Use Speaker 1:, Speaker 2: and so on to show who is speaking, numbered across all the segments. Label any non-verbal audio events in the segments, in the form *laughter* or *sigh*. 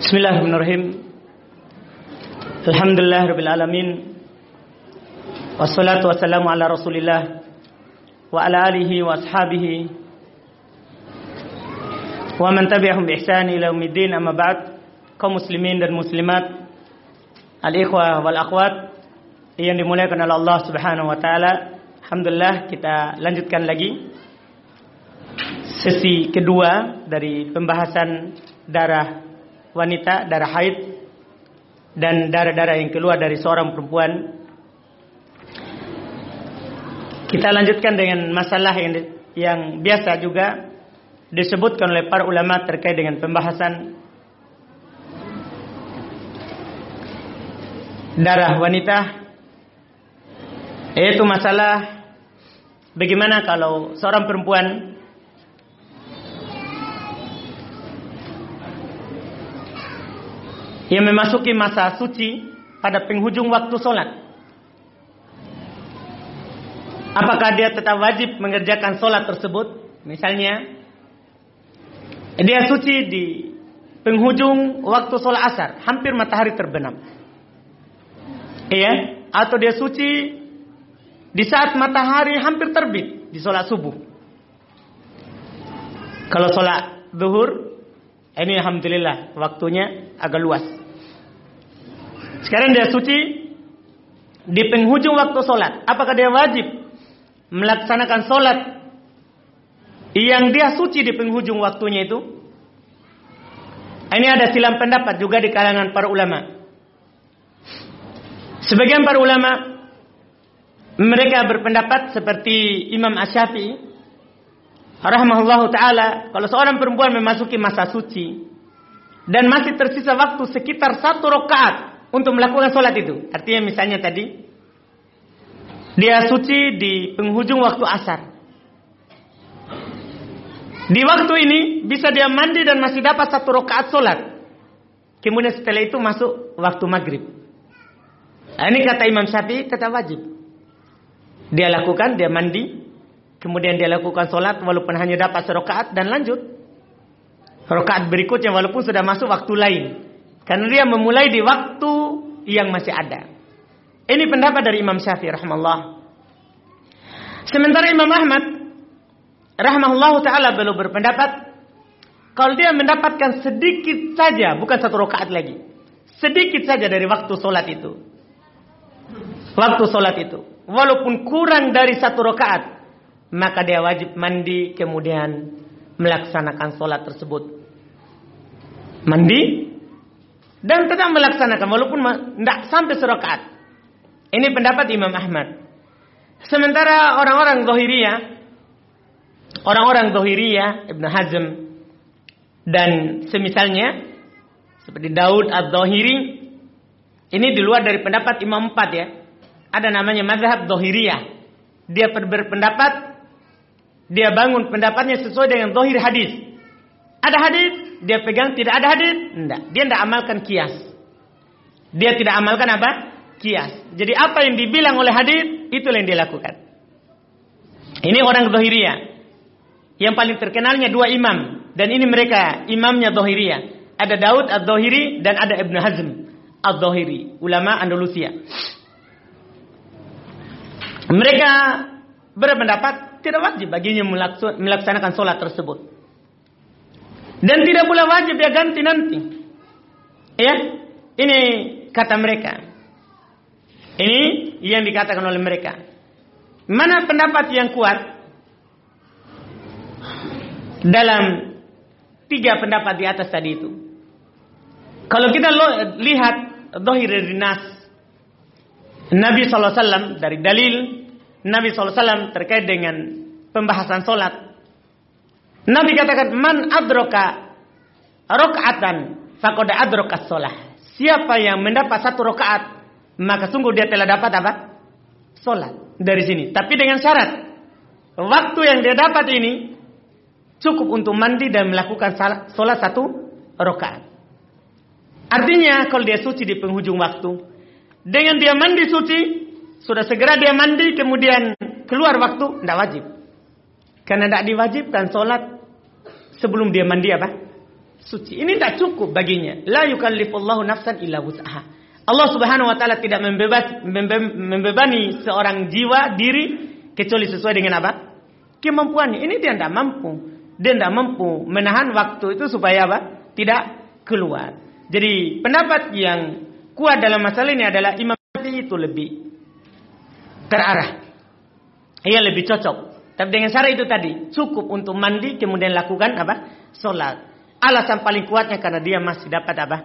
Speaker 1: بسم الله الرحمن الرحيم الحمد لله رب العالمين والصلاة والسلام على رسول الله وعلى آله وأصحابه ومن تبعهم بإحسان إلى يوم الدين أما بعد كمسلمين والمسلمات الإخوة والأخوات yang dimuliakan oleh Allah Subhanahu wa taala. Alhamdulillah kita lanjutkan lagi sesi kedua dari pembahasan darah wanita, darah haid dan darah-darah yang keluar dari seorang perempuan. Kita lanjutkan dengan masalah yang yang biasa juga disebutkan oleh para ulama terkait dengan pembahasan darah wanita yaitu masalah bagaimana kalau seorang perempuan yang memasuki masa suci pada penghujung waktu sholat. Apakah dia tetap wajib mengerjakan sholat tersebut? Misalnya, dia suci di penghujung waktu sholat asar, hampir matahari terbenam. Iya, atau dia suci di saat matahari hampir terbit di sholat subuh. Kalau sholat zuhur, ini alhamdulillah waktunya agak luas. Sekarang dia suci di penghujung waktu sholat. Apakah dia wajib melaksanakan sholat yang dia suci di penghujung waktunya itu? Ini ada silam pendapat juga di kalangan para ulama. Sebagian para ulama mereka berpendapat seperti Imam Asyafi'i rahimahullah taala kalau seorang perempuan memasuki masa suci dan masih tersisa waktu sekitar satu rakaat untuk melakukan sholat itu. Artinya misalnya tadi dia suci di penghujung waktu asar. Di waktu ini bisa dia mandi dan masih dapat satu rakaat sholat. Kemudian setelah itu masuk waktu maghrib. Nah, ini kata Imam Syafi'i tetap wajib. Dia lakukan, dia mandi, kemudian dia lakukan sholat walaupun hanya dapat serokaat dan lanjut. Rokaat berikutnya walaupun sudah masuk waktu lain. Karena dia memulai di waktu yang masih ada. Ini pendapat dari Imam Syafi'i rahimahullah. Sementara Imam Ahmad rahimahullah taala belum berpendapat kalau dia mendapatkan sedikit saja, bukan satu rakaat lagi. Sedikit saja dari waktu solat itu. Waktu solat itu. Walaupun kurang dari satu rakaat. Maka dia wajib mandi kemudian melaksanakan solat tersebut. Mandi dan tetap melaksanakan walaupun tidak sampai serakaat. Ini pendapat Imam Ahmad. Sementara orang-orang Zohiriyah, orang-orang Zohiriyah, Ibn Hazm dan semisalnya seperti Daud Az-Zohiri, ini di luar dari pendapat Imam Empat ya. Ada namanya Mazhab Zohiriyah. Dia berpendapat, dia bangun pendapatnya sesuai dengan Zohir hadis. Ada hadis, dia pegang tidak ada hadis? Tidak. Dia tidak amalkan kias. Dia tidak amalkan apa? Kias. Jadi apa yang dibilang oleh hadis itu yang dia lakukan. Ini orang Zohiriyah. Yang paling terkenalnya dua imam. Dan ini mereka imamnya Zohiriyah. Ada Daud Az-Zohiri dan ada Ibn Hazm Az-Zohiri. Ulama Andalusia. Mereka berpendapat tidak wajib baginya melaksanakan sholat tersebut. Dan tidak pula wajib dia ganti nanti. Ya, ini kata mereka. Ini yang dikatakan oleh mereka. Mana pendapat yang kuat dalam tiga pendapat di atas tadi itu? Kalau kita lihat dohir nas Nabi SAW dari dalil Nabi SAW terkait dengan pembahasan solat Nabi katakan man adroka rakaatan faqad adroka sholat. Siapa yang mendapat satu rakaat maka sungguh dia telah dapat apa? Solat dari sini. Tapi dengan syarat waktu yang dia dapat ini cukup untuk mandi dan melakukan solat satu rakaat. Artinya kalau dia suci di penghujung waktu, dengan dia mandi suci, sudah segera dia mandi kemudian keluar waktu, tidak wajib. Karena tidak diwajibkan sholat sebelum dia mandi apa? Suci. Ini tidak cukup baginya. La yukallifullahu nafsan illa wus'aha. Allah subhanahu wa ta'ala tidak membebas, membebani seorang jiwa, diri, kecuali sesuai dengan apa? Kemampuannya. Ini dia tidak mampu. Dia tidak mampu menahan waktu itu supaya apa? Tidak keluar. Jadi pendapat yang kuat dalam masalah ini adalah Imam itu lebih terarah. Ia lebih cocok. Tapi dengan cara itu tadi cukup untuk mandi kemudian lakukan apa? Sholat. Alasan paling kuatnya karena dia masih dapat apa?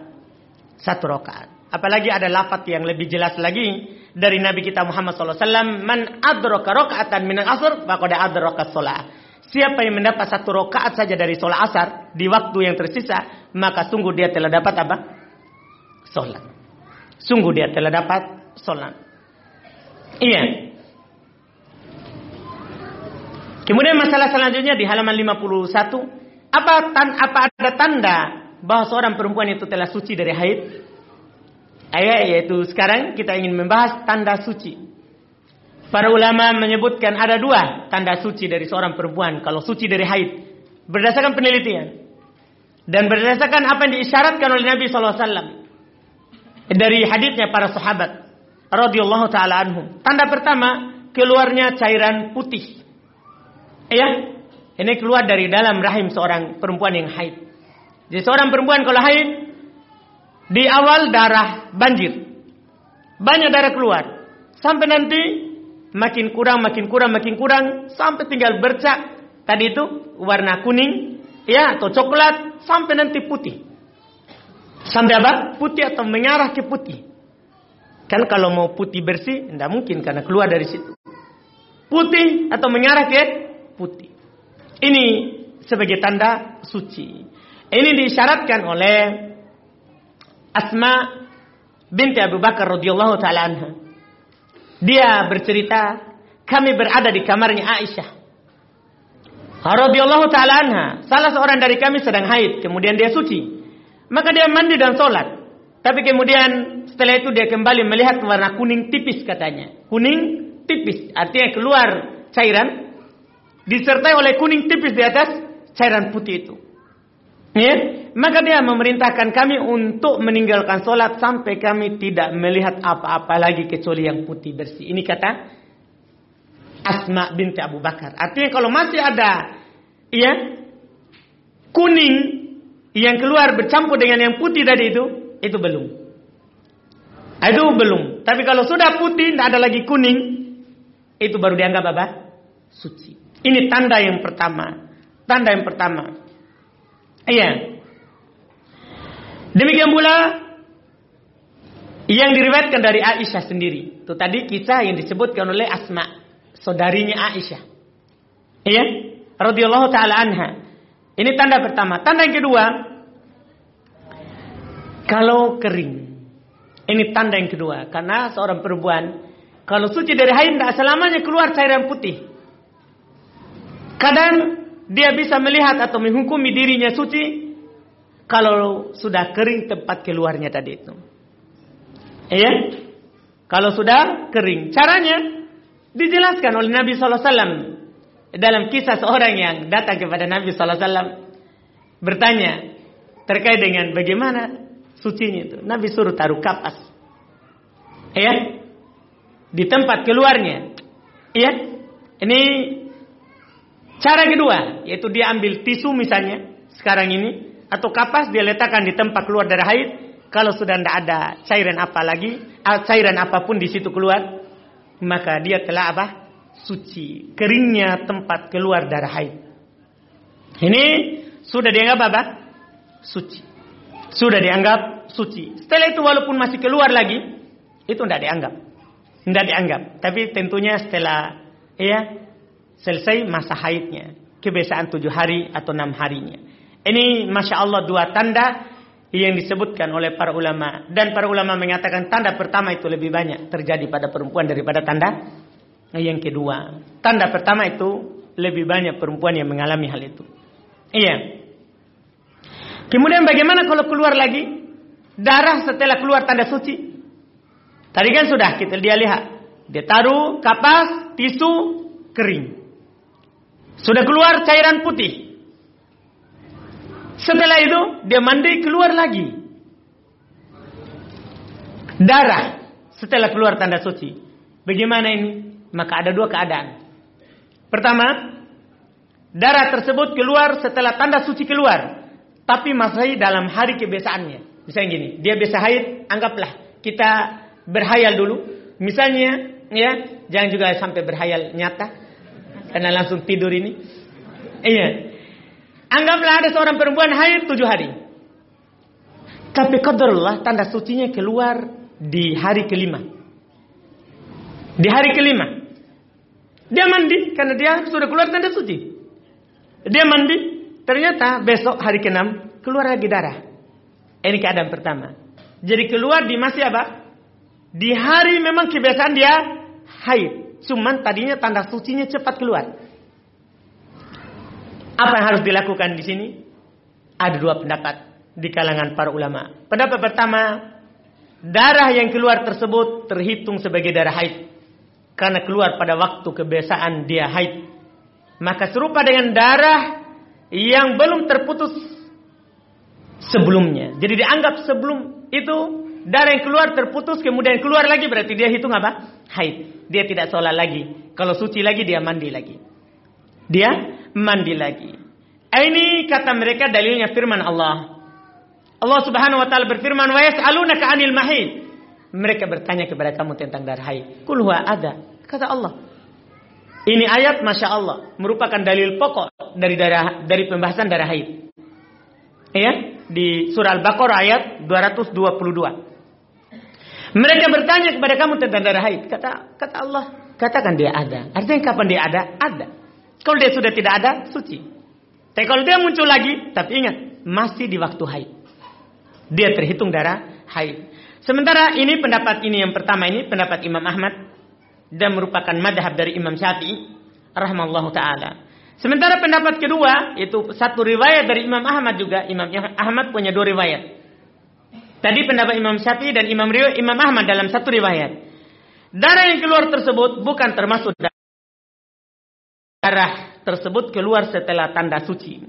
Speaker 1: Satu rakaat. Apalagi ada lafaz yang lebih jelas lagi dari Nabi kita Muhammad SAW. Man adraka rakaatan min asr faqad adraka sholat. Siapa yang mendapat satu rakaat saja dari sholat asar di waktu yang tersisa, maka sungguh dia telah dapat apa? Sholat. Sungguh dia telah dapat sholat. Iya. Kemudian masalah selanjutnya di halaman 51, apa tan, apa ada tanda bahwa seorang perempuan itu telah suci dari haid? Ayat yaitu sekarang kita ingin membahas tanda suci. Para ulama menyebutkan ada dua tanda suci dari seorang perempuan kalau suci dari haid berdasarkan penelitian dan berdasarkan apa yang diisyaratkan oleh Nabi SAW dari hadisnya para sahabat radhiyallahu taala anhum. Tanda pertama keluarnya cairan putih Ya, ini keluar dari dalam rahim seorang perempuan yang haid. Jadi seorang perempuan kalau haid di awal darah banjir. Banyak darah keluar. Sampai nanti makin kurang, makin kurang, makin kurang sampai tinggal bercak tadi itu warna kuning ya atau coklat sampai nanti putih. Sampai apa? Putih atau mengarah ke putih. Kan kalau mau putih bersih tidak mungkin karena keluar dari situ. Putih atau mengarah ke putih. Ini sebagai tanda suci. Ini disyaratkan oleh Asma binti Abu Bakar radhiyallahu taala anha. Dia bercerita, kami berada di kamarnya Aisyah. Radhiyallahu taala anha, salah seorang dari kami sedang haid, kemudian dia suci. Maka dia mandi dan sholat. Tapi kemudian setelah itu dia kembali melihat warna kuning tipis katanya. Kuning tipis, artinya keluar cairan disertai oleh kuning tipis di atas cairan putih itu. Ya, maka dia memerintahkan kami untuk meninggalkan sholat sampai kami tidak melihat apa-apa lagi kecuali yang putih bersih. Ini kata Asma binti Abu Bakar. Artinya kalau masih ada ya kuning yang keluar bercampur dengan yang putih tadi itu, itu belum. Itu belum. Tapi kalau sudah putih, tidak ada lagi kuning, itu baru dianggap apa? Suci. Ini tanda yang pertama. Tanda yang pertama. Iya. Demikian pula yang diriwayatkan dari Aisyah sendiri. Itu tadi kisah yang disebutkan oleh Asma, saudarinya Aisyah. Iya, radhiyallahu taala anha. Ini tanda pertama. Tanda yang kedua, kalau kering. Ini tanda yang kedua, karena seorang perempuan kalau suci dari haid tidak selamanya keluar cairan putih. Kadang dia bisa melihat atau menghukumi dirinya suci kalau sudah kering tempat keluarnya tadi itu. Iya? Kalau sudah kering. Caranya dijelaskan oleh Nabi wasallam dalam kisah seorang yang datang kepada Nabi wasallam bertanya terkait dengan bagaimana sucinya itu. Nabi suruh taruh kapas. Iya? Di tempat keluarnya. Iya? Ini Cara kedua, yaitu dia ambil tisu misalnya, sekarang ini, atau kapas dia letakkan di tempat keluar dari haid, kalau sudah tidak ada cairan apa lagi, ah, cairan apa pun di situ keluar, maka dia telah apa? Suci. Keringnya tempat keluar darah haid. Ini sudah dianggap apa? Suci. Sudah dianggap suci. Setelah itu walaupun masih keluar lagi, itu tidak dianggap. Tidak dianggap. Tapi tentunya setelah ya selesai masa haidnya. Kebiasaan tujuh hari atau enam harinya. Ini Masya Allah dua tanda yang disebutkan oleh para ulama. Dan para ulama mengatakan tanda pertama itu lebih banyak terjadi pada perempuan daripada tanda yang kedua. Tanda pertama itu lebih banyak perempuan yang mengalami hal itu. Iya. Kemudian bagaimana kalau keluar lagi? Darah setelah keluar tanda suci. Tadi kan sudah kita dia lihat. Dia taruh kapas, tisu, kering. Sudah keluar cairan putih. Setelah itu dia mandi keluar lagi. Darah setelah keluar tanda suci. Bagaimana ini? Maka ada dua keadaan. Pertama, darah tersebut keluar setelah tanda suci keluar. Tapi masih dalam hari kebiasaannya. Misalnya gini, dia biasa haid, anggaplah kita berhayal dulu. Misalnya, ya, jangan juga sampai berhayal nyata. Karena langsung tidur ini. Iya. Anggaplah ada seorang perempuan haid tujuh hari. Tapi qadarullah tanda sucinya keluar di hari kelima. Di hari kelima. Dia mandi karena dia sudah keluar tanda suci. Dia mandi, ternyata besok hari keenam keluar lagi darah. Ini keadaan pertama. Jadi keluar di masih apa? Di hari memang kebiasaan dia haid. Cuman tadinya tanda sucinya cepat keluar. Apa yang harus dilakukan di sini? Ada dua pendapat di kalangan para ulama. Pendapat pertama, darah yang keluar tersebut terhitung sebagai darah haid. Karena keluar pada waktu kebiasaan dia haid. Maka serupa dengan darah yang belum terputus sebelumnya. Jadi dianggap sebelum itu darah yang keluar terputus kemudian keluar lagi berarti dia hitung apa? Haid. Dia tidak sholat lagi. Kalau suci lagi dia mandi lagi. Dia mandi lagi. Ini kata mereka dalilnya firman Allah. Allah Subhanahu wa taala berfirman, "Wa yas'alunaka 'anil mahid." Mereka bertanya kepada kamu tentang darah haid. Kul huwa ada. Kata Allah. Ini ayat Masya Allah merupakan dalil pokok dari darah dari pembahasan darah haid. Ya, di surah Al-Baqarah ayat 222. Mereka bertanya kepada kamu tentang darah haid. Kata kata Allah, katakan dia ada. Artinya kapan dia ada? Ada. Kalau dia sudah tidak ada, suci. Tapi kalau dia muncul lagi, tapi ingat, masih di waktu haid. Dia terhitung darah haid. Sementara ini pendapat ini yang pertama ini pendapat Imam Ahmad dan merupakan madhab dari Imam Syafi'i rahmallahu taala. Sementara pendapat kedua itu satu riwayat dari Imam Ahmad juga. Imam Ahmad punya dua riwayat. Tadi pendapat Imam Syafi'i dan Imam Imam Ahmad dalam satu riwayat. Darah yang keluar tersebut bukan termasuk darah tersebut keluar setelah tanda suci.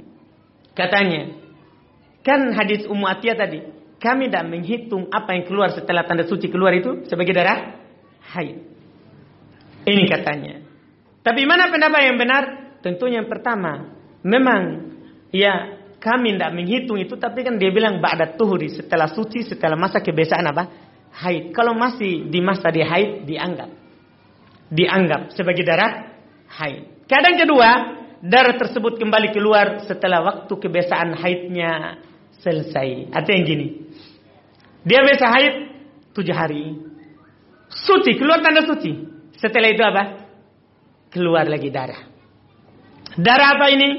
Speaker 1: Katanya, kan hadis Ummu Atiyah tadi, kami tidak menghitung apa yang keluar setelah tanda suci keluar itu sebagai darah haid. Ini katanya. Tapi mana pendapat yang benar? Tentunya yang pertama, memang ya kami tidak menghitung itu, tapi kan dia bilang ba'da tuhuri setelah suci, setelah masa kebiasaan apa? Haid. Kalau masih di masa dia haid, dianggap. Dianggap sebagai darah haid. Kadang kedua, darah tersebut kembali keluar setelah waktu kebiasaan haidnya selesai. Atau yang gini. Dia biasa haid tujuh hari. Suci, keluar tanda suci. Setelah itu apa? Keluar lagi darah. Darah apa ini?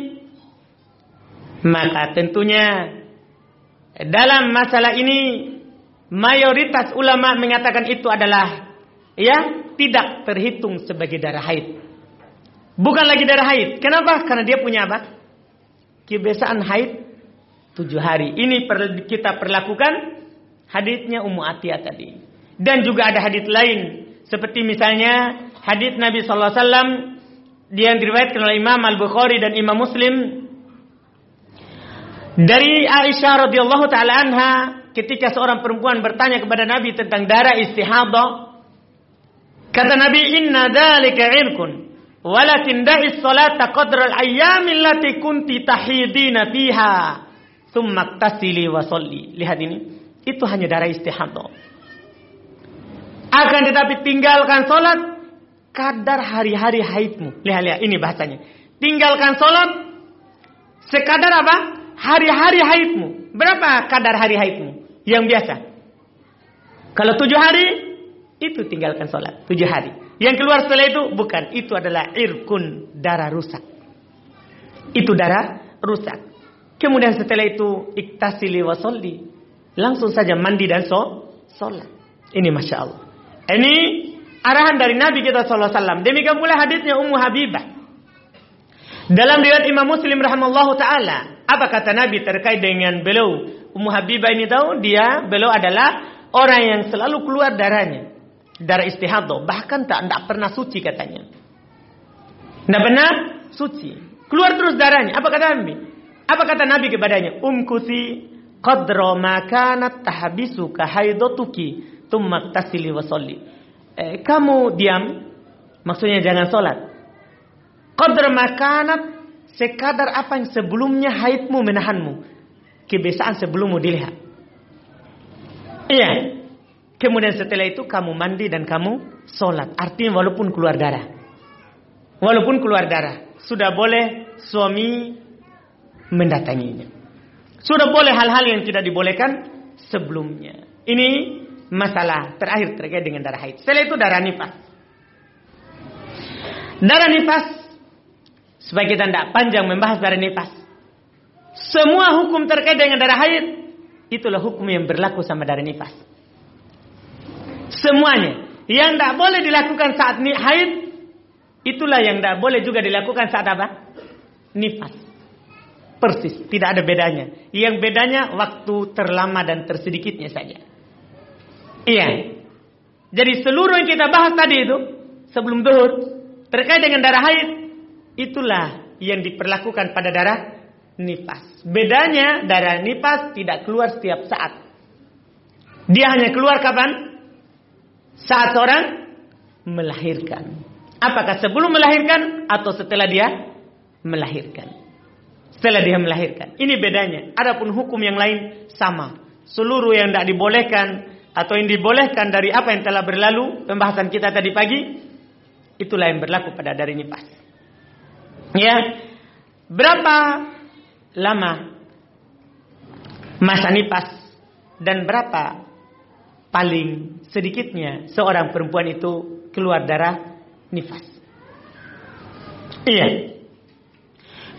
Speaker 1: Maka tentunya dalam masalah ini mayoritas ulama mengatakan itu adalah ya tidak terhitung sebagai darah haid. Bukan lagi darah haid. Kenapa? Karena dia punya apa? Kebiasaan haid tujuh hari. Ini kita perlakukan hadisnya Ummu Atiyah tadi. Dan juga ada hadis lain. Seperti misalnya hadis Nabi Sallallahu Alaihi Wasallam yang diriwayatkan oleh Imam Al Bukhari dan Imam Muslim dari Aisyah radhiyallahu taala anha ketika seorang perempuan bertanya kepada Nabi tentang darah istihadah kata Nabi inna dzalika irkun Walakin da'i salata qadra al-ayyami allati kunti tahidina fiha. Thumma tasili wa. Lihat ini. Itu hanya darah istihadah. Akan tetapi tinggalkan salat kadar hari-hari haidmu. Lihat-lihat ini bahasanya. Tinggalkan salat sekadar apa? Hari-hari haidmu. Berapa kadar hari haidmu? Yang biasa. Kalau tujuh hari, itu tinggalkan salat. Tujuh hari. Yang keluar setelah itu bukan, itu adalah irkun darah rusak. Itu darah rusak. Kemudian setelah itu iktasili wa. Langsung saja mandi dan sholat. Ini Masya Allah. Ini arahan dari Nabi kita SAW. Demikian pula hadisnya Ummu Habibah. Dalam riwayat Imam Muslim rahimallahu taala, apa kata Nabi terkait dengan beliau? Ummu Habibah ini tahu dia beliau adalah orang yang selalu keluar darahnya. darah istihadah, bahkan tak tidak pernah suci katanya. Tidak pernah suci. Keluar terus darahnya. Apa kata Nabi? Apa kata Nabi kepadanya? Umkusi qadra ma kanat tahbisuka haidatuki thumma tasili wa salli. Eh, kamu diam, maksudnya jangan sholat. Qadra ma kanat sekadar apa yang sebelumnya haidmu menahanmu. Kebiasaan sebelummu dilihat. Iya. Kemudian setelah itu kamu mandi dan kamu sholat. Artinya walaupun keluar darah. Walaupun keluar darah. Sudah boleh suami mendatanginya. Sudah boleh hal-hal yang tidak dibolehkan sebelumnya. Ini masalah terakhir terkait dengan darah haid. Setelah itu darah nifas. Darah nifas, supaya kita tidak panjang membahas darah nifas. Semua hukum terkait dengan darah haid, itulah hukum yang berlaku sama darah nifas. Semuanya. Yang tidak boleh dilakukan saat haid, itulah yang tidak boleh juga dilakukan saat apa? Nifas. Persis, tidak ada bedanya. Yang bedanya waktu terlama dan tersedikitnya saja. Iya. Jadi seluruh yang kita bahas tadi itu, sebelum duhur, terkait dengan darah haid, itulah yang diperlakukan pada darah nifas. Bedanya darah nifas tidak keluar setiap saat. Dia hanya keluar kapan? saat seorang melahirkan. Apakah sebelum melahirkan atau setelah dia melahirkan? Setelah dia melahirkan. Ini bedanya. Adapun hukum yang lain sama. Seluruh yang tidak dibolehkan atau yang dibolehkan dari apa yang telah berlalu pembahasan kita tadi pagi itulah yang berlaku pada dari nifas. Ya. Berapa lama masa nifas dan berapa paling sedikitnya seorang perempuan itu keluar darah nifas. Iya.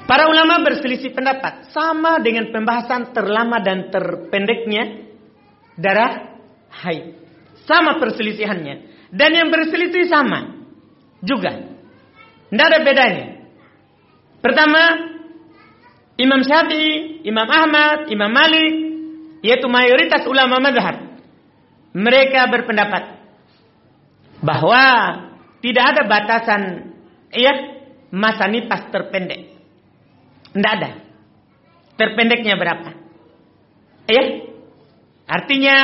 Speaker 1: Para ulama berselisih pendapat sama dengan pembahasan terlama dan terpendeknya darah haid. Sama perselisihannya. Dan yang berselisih sama juga. Tidak ada bedanya. Pertama, Imam Syafi'i, Imam Ahmad, Imam Malik, yaitu mayoritas ulama madhab mereka berpendapat bahwa tidak ada batasan ya masa nifas terpendek. Tidak ada. Terpendeknya berapa? Ya. Artinya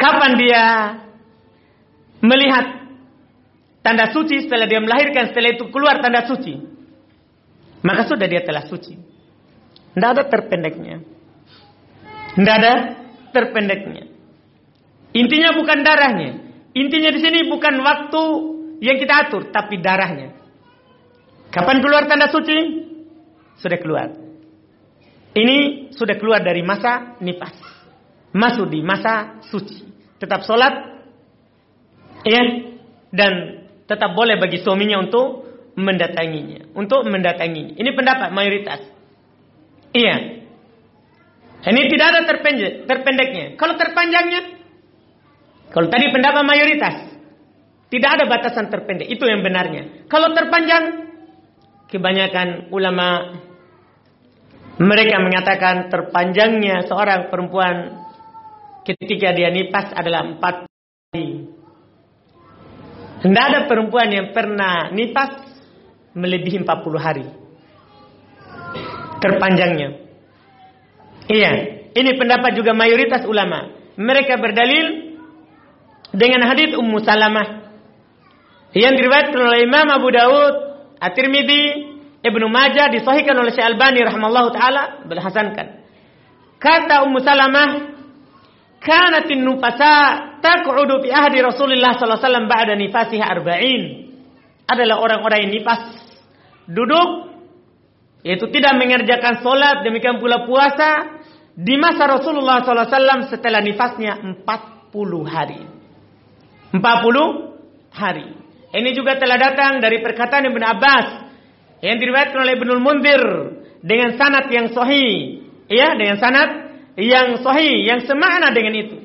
Speaker 1: kapan dia melihat tanda suci setelah dia melahirkan setelah itu keluar tanda suci maka sudah dia telah suci. Tidak ada terpendeknya. Tidak ada terpendeknya. Intinya bukan darahnya. Intinya di sini bukan waktu yang kita atur, tapi darahnya. Kapan keluar tanda suci? Sudah keluar. Ini sudah keluar dari masa nifas. Masuk di masa suci. Tetap sholat. Ya. Dan tetap boleh bagi suaminya untuk mendatanginya. Untuk mendatanginya. Ini pendapat mayoritas. Iya. Ini tidak ada terpendek, terpendeknya. Kalau terpanjangnya, kalau tadi pendapat mayoritas, tidak ada batasan terpendek. Itu yang benarnya. Kalau terpanjang, kebanyakan ulama mereka mengatakan terpanjangnya seorang perempuan ketika dia nipas adalah empat hari. Tidak ada perempuan yang pernah nipas melebihi 40 hari. Terpanjangnya. Iya, ini pendapat juga mayoritas ulama. Mereka berdalil dengan hadis Ummu Salamah yang diriwayatkan oleh Imam Abu Dawud, At-Tirmidzi, Ibnu Majah disahihkan oleh Syekh Albani rahimallahu taala berhasankan. Kata Ummu Salamah, "Kanatin nufasa taq'udu fi ahdi Rasulullah sallallahu alaihi wasallam ba'da nifasiha arba'in." Adalah orang-orang yang nifas duduk yaitu tidak mengerjakan solat demikian pula puasa di masa Rasulullah SAW setelah nifasnya 40 hari. 40 hari. Ini juga telah datang dari perkataan Ibn Abbas yang diriwayatkan oleh Ibnul Munzir dengan sanad yang sahih. Ya, dengan sanad yang sahih, yang semakna dengan itu.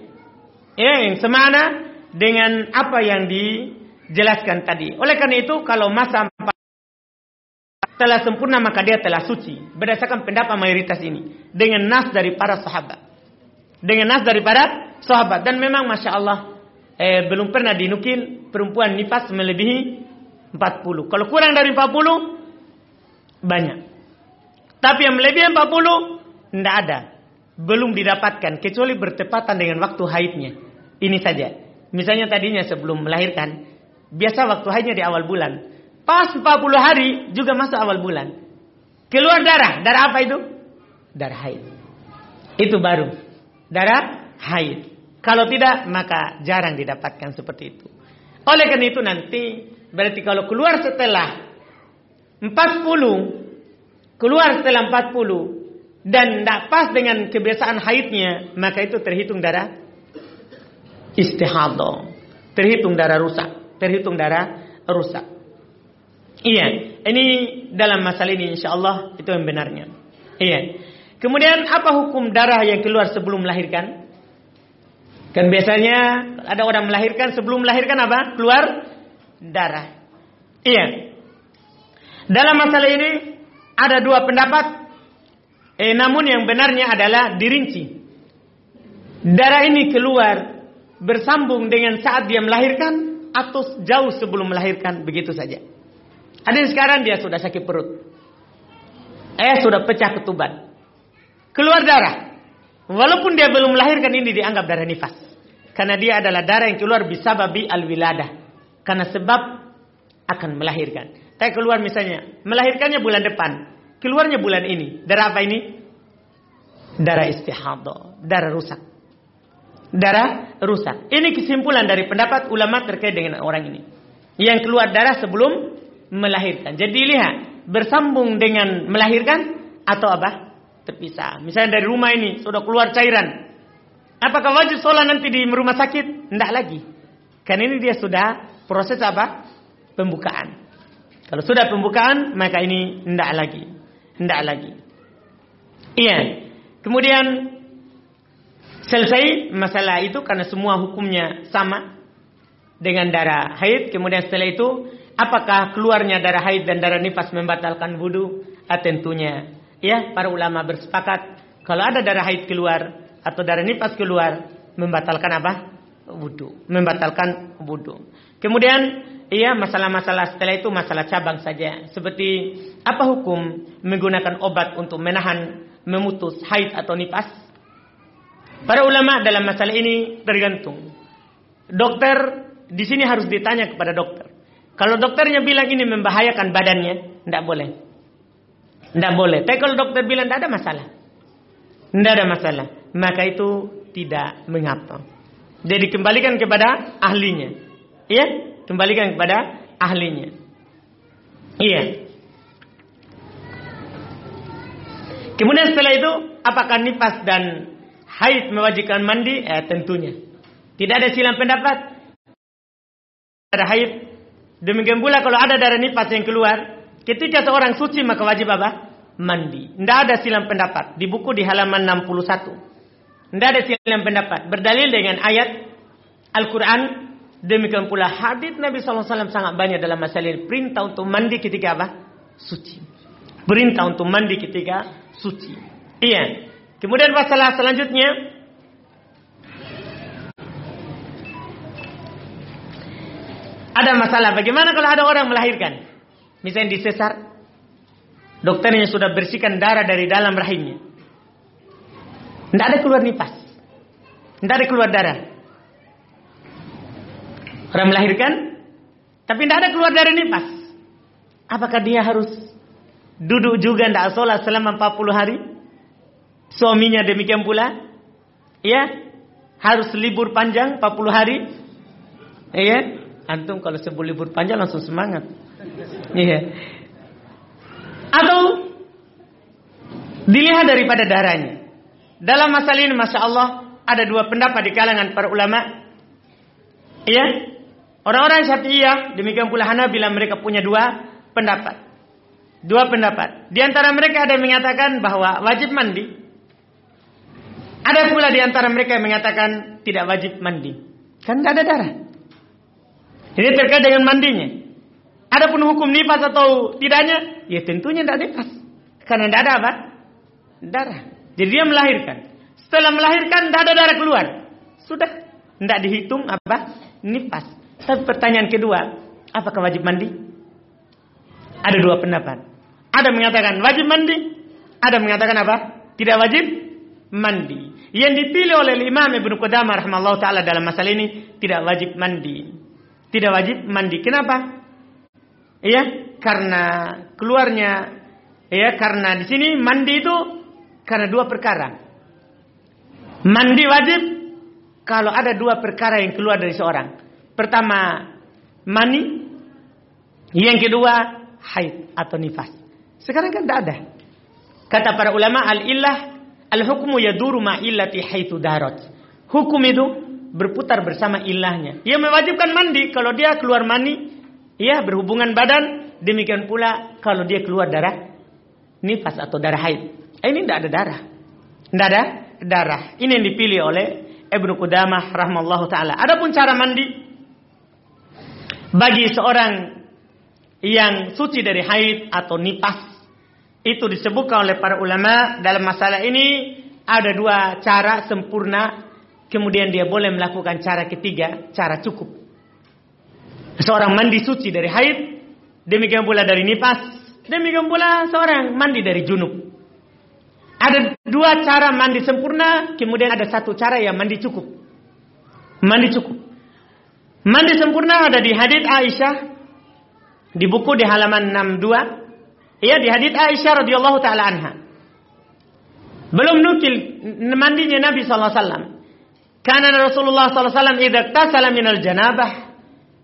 Speaker 1: Ya, yang semakna dengan apa yang dijelaskan tadi. Oleh karena itu, kalau masa telah sempurna maka dia telah suci. Berdasarkan pendapat mayoritas ini. Dengan nas dari para sahabat. Dengan nas dari para sahabat. Dan memang Masya Allah. eh, belum pernah dinukil perempuan nifas melebihi 40. Kalau kurang dari 40 banyak. Tapi yang melebihi 40 tidak ada. Belum didapatkan kecuali bertepatan dengan waktu haidnya. Ini saja. Misalnya tadinya sebelum melahirkan, biasa waktu haidnya di awal bulan. Pas 40 hari juga masuk awal bulan. Keluar darah. Darah apa itu? Darah haid. Itu baru. Darah haid. Kalau tidak, maka jarang didapatkan seperti itu. Oleh karena itu nanti, berarti kalau keluar setelah 40, keluar setelah 40, dan tidak pas dengan kebiasaan haidnya, maka itu terhitung darah istihadah. Terhitung darah rusak. Terhitung darah rusak. Iya, ini dalam masalah ini insya Allah itu yang benarnya. Iya. Kemudian apa hukum darah yang keluar sebelum melahirkan? Kan biasanya ada orang melahirkan sebelum melahirkan apa? Keluar darah. Iya. Dalam masalah ini ada dua pendapat. Eh, namun yang benarnya adalah dirinci. Darah ini keluar bersambung dengan saat dia melahirkan atau jauh sebelum melahirkan begitu saja. Ada yang sekarang dia sudah sakit perut. Eh sudah pecah ketuban. Keluar darah. Walaupun dia belum melahirkan ini dianggap darah nifas. Karena dia adalah darah yang keluar bisa babi al-wiladah. Karena sebab akan melahirkan. Tapi keluar misalnya, melahirkannya bulan depan. Keluarnya bulan ini. Darah apa ini? Darah istihadah. Darah rusak. Darah rusak. Ini kesimpulan dari pendapat ulama terkait dengan orang ini. Yang keluar darah sebelum melahirkan. Jadi lihat, bersambung dengan melahirkan atau apa? Terpisah. Misalnya dari rumah ini sudah keluar cairan. Apakah wajib sholat nanti di rumah sakit? Tidak lagi. Karena ini dia sudah proses apa? Pembukaan. Kalau sudah pembukaan, maka ini tidak lagi. Tidak lagi. Iya. Kemudian selesai masalah itu karena semua hukumnya sama dengan darah haid. Kemudian setelah itu Apakah keluarnya darah haid dan darah nifas membatalkan wudhu? Ah, tentunya. Ya, para ulama bersepakat. Kalau ada darah haid keluar atau darah nifas keluar, membatalkan apa? Wudhu. Membatalkan wudhu. Kemudian, iya masalah-masalah setelah itu masalah cabang saja. Seperti apa hukum menggunakan obat untuk menahan, memutus haid atau nifas? Para ulama dalam masalah ini tergantung. Dokter di sini harus ditanya kepada dokter. Kalau dokternya bilang ini membahayakan badannya, tidak boleh. Tidak boleh. Tapi kalau dokter bilang tidak ada masalah. Tidak ada masalah. Maka itu tidak mengapa. Jadi kembalikan kepada ahlinya. Iya? Kembalikan kepada ahlinya. Iya. Kemudian setelah itu, apakah nifas dan haid mewajibkan mandi? Eh, tentunya. Tidak ada silang pendapat. Ada haid Demikian pula kalau ada darah nifas yang keluar, ketika seorang suci maka wajib apa? Mandi. Tidak ada silam pendapat. Di buku di halaman 61. Tidak ada silam pendapat. Berdalil dengan ayat Al-Quran. Demikian pula hadis Nabi SAW sangat banyak dalam masalah ini. Perintah untuk mandi ketika apa? Suci. Perintah untuk mandi ketika suci. Iya. Kemudian masalah selanjutnya. Ada masalah. Bagaimana kalau ada orang melahirkan? Misalnya di sesar. Dokternya sudah bersihkan darah dari dalam rahimnya. Tidak ada keluar nipas. Tidak ada keluar darah. Orang melahirkan. Tapi tidak ada keluar darah nipas. Apakah dia harus duduk juga tidak sholat selama 40 hari? Suaminya demikian pula. Ya, harus libur panjang 40 hari. Ya, Antum kalau sebelum libur panjang langsung semangat. Iya. Atau dilihat daripada darahnya. Dalam masalah ini Masya Allah ada dua pendapat di kalangan para ulama. Iya. Orang-orang Syafi'iyah demikian pula Hanabila mereka punya dua pendapat. Dua pendapat. Di antara mereka ada yang mengatakan bahwa wajib mandi. Ada pula di antara mereka yang mengatakan tidak wajib mandi. Kan tidak ada darah. Ini terkait dengan mandinya. Adapun hukum nifas atau tidaknya, ya tentunya tidak nifas. Karena tidak ada apa? Darah. Jadi dia melahirkan. Setelah melahirkan tidak ada darah keluar. Sudah. Tidak dihitung apa? nifas. Tapi pertanyaan kedua, apakah wajib mandi? Ada dua pendapat. Ada mengatakan wajib mandi, ada mengatakan apa? Tidak wajib mandi. Yang dipilih oleh Imam Ibnu Qudamah rahimallahu taala dalam masalah ini tidak wajib mandi. Tidak wajib mandi. Kenapa? Ya, karena keluarnya ya karena di sini mandi itu karena dua perkara. Mandi wajib kalau ada dua perkara yang keluar dari seorang. Pertama, mani. Yang kedua, haid atau nifas. Sekarang kan tidak ada. Kata para ulama, al-illah Al-hukmu yaduru ma'illati haitsu darat. Hukum itu berputar bersama ilahnya. Ia mewajibkan mandi kalau dia keluar mani, ya berhubungan badan, demikian pula kalau dia keluar darah nifas atau darah haid. Eh, ini tidak ada darah. Tidak ada darah. Ini yang dipilih oleh Ibnu Qudamah rahmallahu taala. Adapun cara mandi bagi seorang yang suci dari haid atau nifas itu disebutkan oleh para ulama dalam masalah ini ada dua cara sempurna. Kemudian dia boleh melakukan cara ketiga, cara cukup. Seorang mandi suci dari haid, demikian pula dari nifas, demikian pula seorang mandi dari junub. Ada dua cara mandi sempurna, kemudian ada satu cara yang mandi cukup. Mandi cukup. Mandi sempurna ada di hadits Aisyah di buku di halaman 62 Ya di hadits Aisyah radhiyallahu taala anha. Belum nukil mandinya Nabi sallallahu alaihi wasallam. Karena Rasulullah sallallahu alaihi wasallam idza tasala minal janabah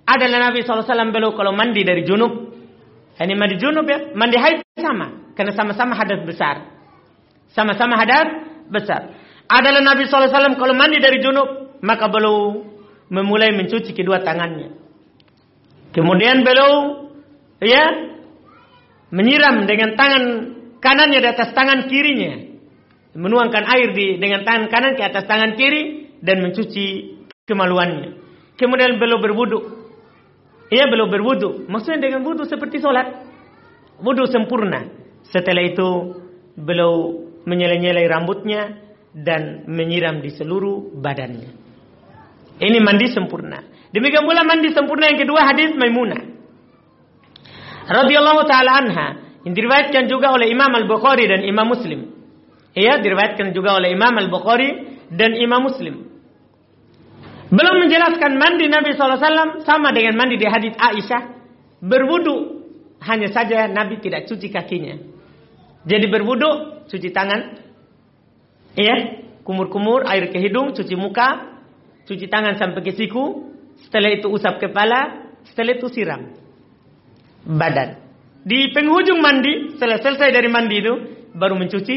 Speaker 1: adalah Nabi sallallahu alaihi wasallam beliau kalau mandi dari junub. Ini mandi junub ya, mandi haid sama karena sama-sama hadas besar. Sama-sama hadas besar. Adalah Nabi sallallahu alaihi wasallam kalau mandi dari junub maka beliau memulai mencuci kedua tangannya. Kemudian beliau ya menyiram dengan tangan kanannya di atas tangan kirinya. Menuangkan air di dengan tangan kanan ke atas tangan kiri dan mencuci kemaluannya. Kemudian beliau berwudu. Ia beliau berwudu. Maksudnya dengan wudu seperti sholat. Wudu sempurna. Setelah itu beliau menyelai-nyelai rambutnya dan menyiram di seluruh badannya. Ini mandi sempurna. Demikian pula mandi sempurna yang kedua hadis Maimunah radhiyallahu taala anha yang diriwayatkan juga oleh Imam Al-Bukhari dan Imam Muslim. Iya, diriwayatkan juga oleh Imam Al-Bukhari dan Imam Muslim. Belum menjelaskan mandi Nabi SAW sama dengan mandi di hadits Aisyah. Berwudu hanya saja Nabi tidak cuci kakinya. Jadi berwudu, cuci tangan. Iya, kumur-kumur, air ke hidung, cuci muka, cuci tangan sampai ke siku. Setelah itu usap kepala, setelah itu siram badan. Di penghujung mandi, setelah selesai dari mandi itu, baru mencuci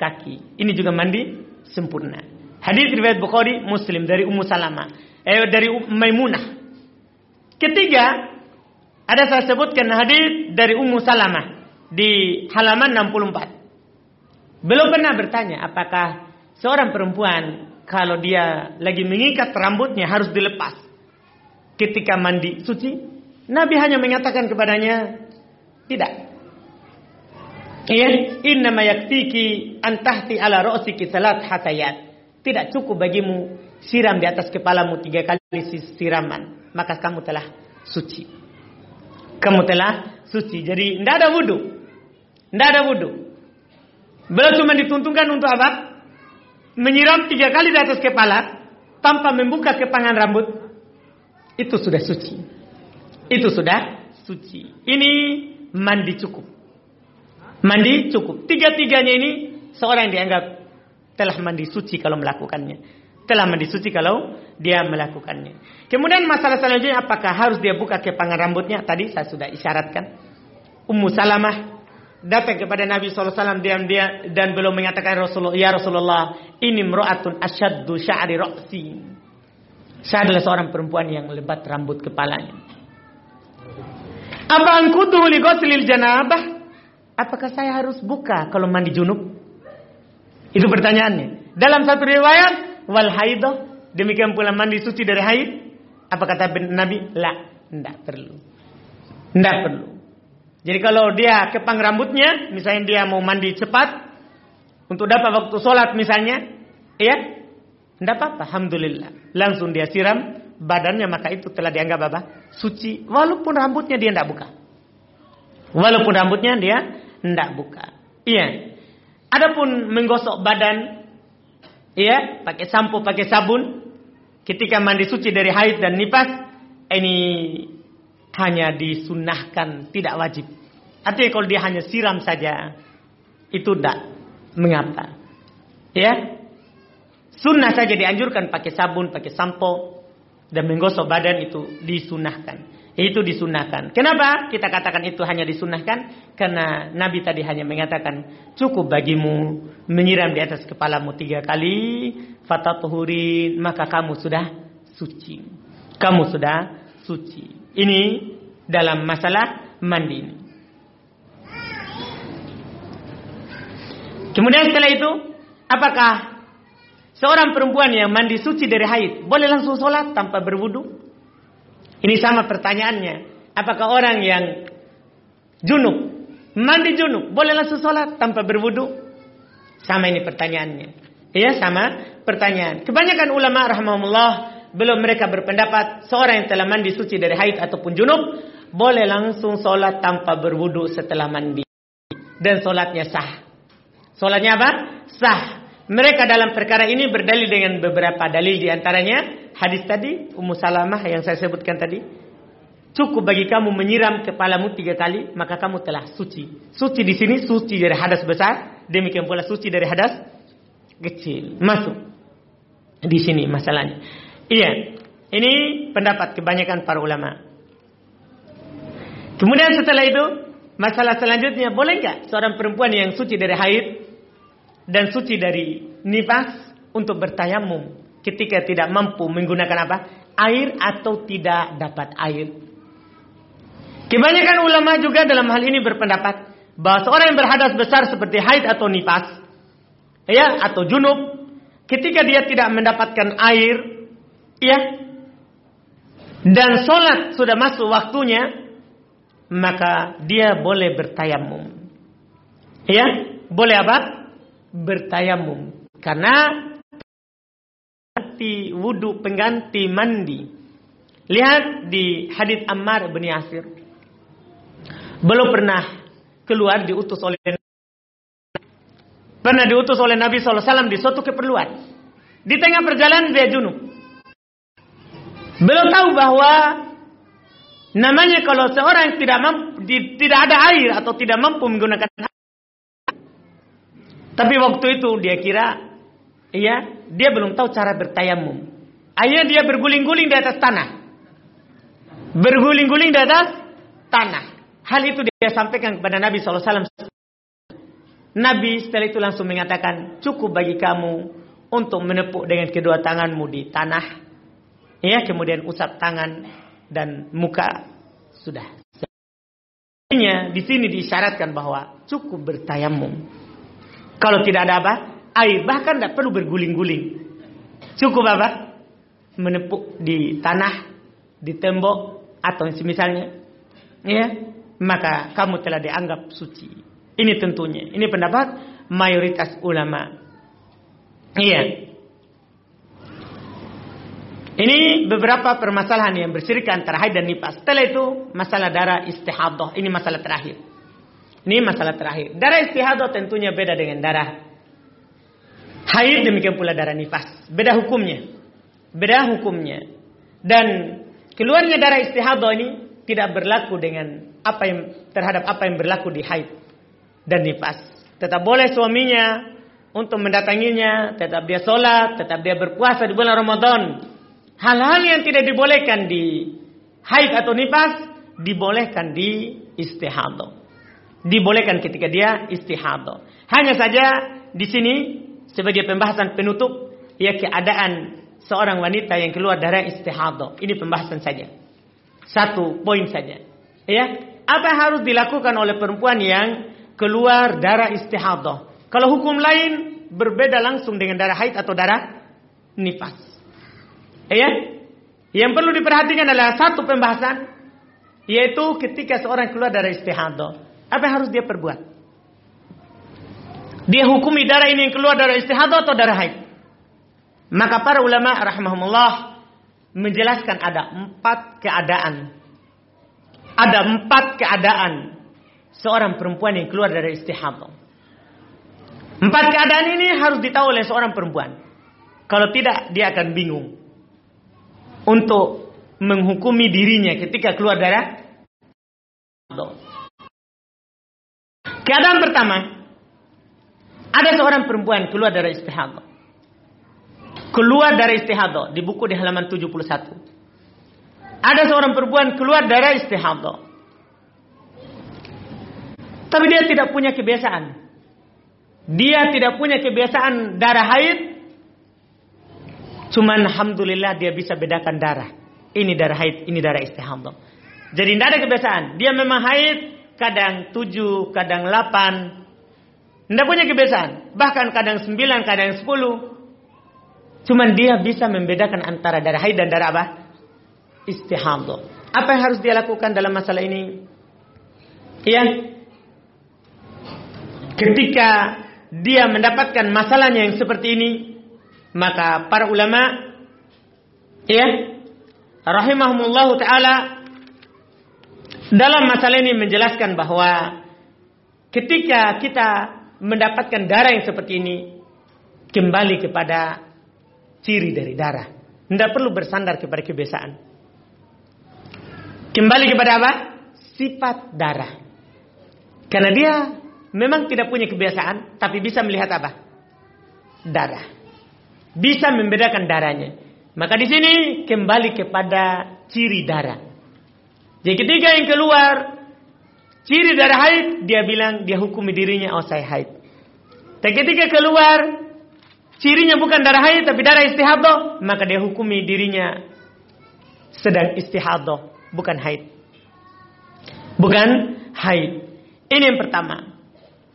Speaker 1: kaki. Ini juga mandi sempurna. Hadis riwayat Bukhari, Muslim dari Ummu Salama, eh dari Maimunah. Ketiga, ada saya sebutkan hadis dari Ummu Salama di halaman 64. Belum pernah bertanya apakah seorang perempuan kalau dia lagi mengikat rambutnya harus dilepas ketika mandi suci Nabi hanya mengatakan kepadanya, tidak. Iya, inna ma yaktiki antahti ala ra'siki salat hatayat. Tidak cukup bagimu siram di atas kepalamu tiga kali siraman, maka kamu telah suci. Kamu telah suci. Jadi tidak ada wudhu. Tidak ada wudhu. Beliau cuma dituntunkan untuk apa? Menyiram tiga kali di atas kepala tanpa membuka kepangan rambut. Itu sudah suci. Itu sudah suci. Ini mandi cukup. Mandi cukup. Tiga-tiganya ini seorang yang dianggap telah mandi suci kalau melakukannya. Telah mandi suci kalau dia melakukannya. Kemudian masalah selanjutnya apakah harus dia buka kepangan rambutnya? Tadi saya sudah isyaratkan. Ummu Salamah datang kepada Nabi SAW diam dia dan belum mengatakan Rasulullah, ya Rasulullah, ini meruatun asyaddu sya'ri ra'si. Saya adalah seorang perempuan yang lebat rambut kepalanya. Apa angkutuhu li ghuslil janabah? Apakah saya harus buka kalau mandi junub? Itu pertanyaannya. Dalam satu riwayat, wal haidah, demikian pula mandi suci dari haid. Apa kata Nabi? La, tidak perlu. Tidak perlu. Jadi kalau dia kepang rambutnya, misalnya dia mau mandi cepat, untuk dapat waktu sholat misalnya, ya, tidak apa-apa, Alhamdulillah. Langsung dia siram badannya maka itu telah dianggap apa? Suci walaupun rambutnya dia tidak buka. Walaupun rambutnya dia tidak buka. Iya. Adapun menggosok badan iya, pakai sampo, pakai sabun ketika mandi suci dari haid dan nifas ini hanya disunahkan, tidak wajib. Artinya kalau dia hanya siram saja itu tidak mengapa. Ya, Sunnah saja dianjurkan pakai sabun, pakai sampo dan menggosok badan itu disunahkan. Itu disunahkan. Kenapa kita katakan itu hanya disunahkan? Karena Nabi tadi hanya mengatakan cukup bagimu menyiram di atas kepalamu tiga kali, fatatuhurin, maka kamu sudah suci. Kamu sudah suci. Ini dalam masalah mandi ini. Kemudian setelah itu, apakah Seorang perempuan yang mandi suci dari haid boleh langsung sholat tanpa berwudu? Ini sama pertanyaannya. Apakah orang yang junub mandi junub boleh langsung sholat tanpa berwudu? Sama ini pertanyaannya. Iya sama pertanyaan. Kebanyakan ulama rahmatullah belum mereka berpendapat seorang yang telah mandi suci dari haid ataupun junub boleh langsung sholat tanpa berwudu setelah mandi dan sholatnya sah. Sholatnya apa? Sah. Mereka dalam perkara ini berdalil dengan beberapa dalil di antaranya hadis tadi Ummu Salamah yang saya sebutkan tadi. Cukup bagi kamu menyiram kepalamu tiga kali maka kamu telah suci. Suci di sini suci dari hadas besar, demikian pula suci dari hadas kecil. Masuk di sini masalahnya. Iya, ini pendapat kebanyakan para ulama. Kemudian setelah itu masalah selanjutnya boleh nggak seorang perempuan yang suci dari haid dan suci dari nifas untuk bertayamum ketika tidak mampu menggunakan apa? Air atau tidak dapat air. Kebanyakan ulama juga dalam hal ini berpendapat bahwa seorang yang berhadas besar seperti haid atau nifas, ya atau junub, ketika dia tidak mendapatkan air, ya, dan sholat sudah masuk waktunya, maka dia boleh bertayamum. Ya, boleh apa? Bertayamum karena pengganti wudhu pengganti mandi. Lihat di hadits Ammar bin Yasir. Belum pernah keluar diutus oleh pernah diutus oleh Nabi SAW di suatu keperluan. Di tengah perjalanan dia junub. Belum tahu bahwa namanya kalau seorang tidak mampu, tidak ada air atau tidak mampu menggunakan tapi waktu itu dia kira, iya, dia belum tahu cara bertayamum. Akhirnya dia berguling-guling di atas tanah. Berguling-guling di atas tanah. Hal itu dia sampaikan kepada Nabi SAW. Nabi setelah itu langsung mengatakan, cukup bagi kamu untuk menepuk dengan kedua tanganmu di tanah. Ya, kemudian usap tangan dan muka sudah. Di sini disyaratkan bahwa cukup bertayamum. Kalau tidak ada apa? Air. Bahkan tidak perlu berguling-guling. Cukup apa? Menepuk di tanah, di tembok, atau misalnya. Ya, maka kamu telah dianggap suci. Ini tentunya. Ini pendapat mayoritas ulama. Iya. Ini beberapa permasalahan yang bersirikan antara haid dan nifas. Setelah itu masalah darah istihadah. Ini masalah terakhir. Ini masalah terakhir. Darah istihadah tentunya beda dengan darah haid demikian pula darah nifas. Beda hukumnya. Beda hukumnya. Dan keluarnya darah istihadah ini tidak berlaku dengan apa yang terhadap apa yang berlaku di haid dan nifas. Tetap boleh suaminya untuk mendatanginya, tetap dia sholat, tetap dia berpuasa di bulan Ramadan. Hal-hal yang tidak dibolehkan di haid atau nifas dibolehkan di istihadah dibolehkan ketika dia istihadah. Hanya saja di sini sebagai pembahasan penutup ya keadaan seorang wanita yang keluar darah istihadah. Ini pembahasan saja. Satu poin saja. Ya, apa yang harus dilakukan oleh perempuan yang keluar darah istihadah? Kalau hukum lain berbeda langsung dengan darah haid atau darah nifas. Ya, yang perlu diperhatikan adalah satu pembahasan yaitu ketika seorang keluar darah istihadah. Apa yang harus dia perbuat? Dia hukumi darah ini yang keluar darah istihadah atau darah haid. Maka para ulama rahimahumullah menjelaskan ada empat keadaan. Ada empat keadaan seorang perempuan yang keluar dari istihadah. Empat keadaan ini harus ditahu oleh seorang perempuan. Kalau tidak, dia akan bingung untuk menghukumi dirinya ketika keluar darah. Keadaan pertama, ada seorang perempuan keluar dari istihadah. Keluar dari istihadah di buku di halaman 71. Ada seorang perempuan keluar dari istihadah. Tapi dia tidak punya kebiasaan. Dia tidak punya kebiasaan darah haid. Cuman alhamdulillah dia bisa bedakan darah. Ini darah haid, ini darah istihadah. Jadi tidak ada kebiasaan. Dia memang haid kadang tujuh, kadang delapan. Tidak punya kebiasaan. Bahkan kadang sembilan, kadang sepuluh. Cuman dia bisa membedakan antara darah haid dan darah apa? Istihadah. Apa yang harus dia lakukan dalam masalah ini? Iya. Ketika dia mendapatkan masalahnya yang seperti ini, maka para ulama ya rahimahumullah taala dalam masalah ini menjelaskan bahwa ketika kita mendapatkan darah yang seperti ini kembali kepada ciri dari darah. Tidak perlu bersandar kepada kebiasaan. Kembali kepada apa? Sifat darah. Karena dia memang tidak punya kebiasaan, tapi bisa melihat apa? Darah. Bisa membedakan darahnya. Maka di sini kembali kepada ciri darah. Jadi ketika yang keluar ciri darah haid, dia bilang dia hukumi dirinya oh saya haid. Dan ketika keluar cirinya bukan darah haid tapi darah istihadah, maka dia hukumi dirinya sedang istihadah, bukan haid. Bukan haid. Ini yang pertama.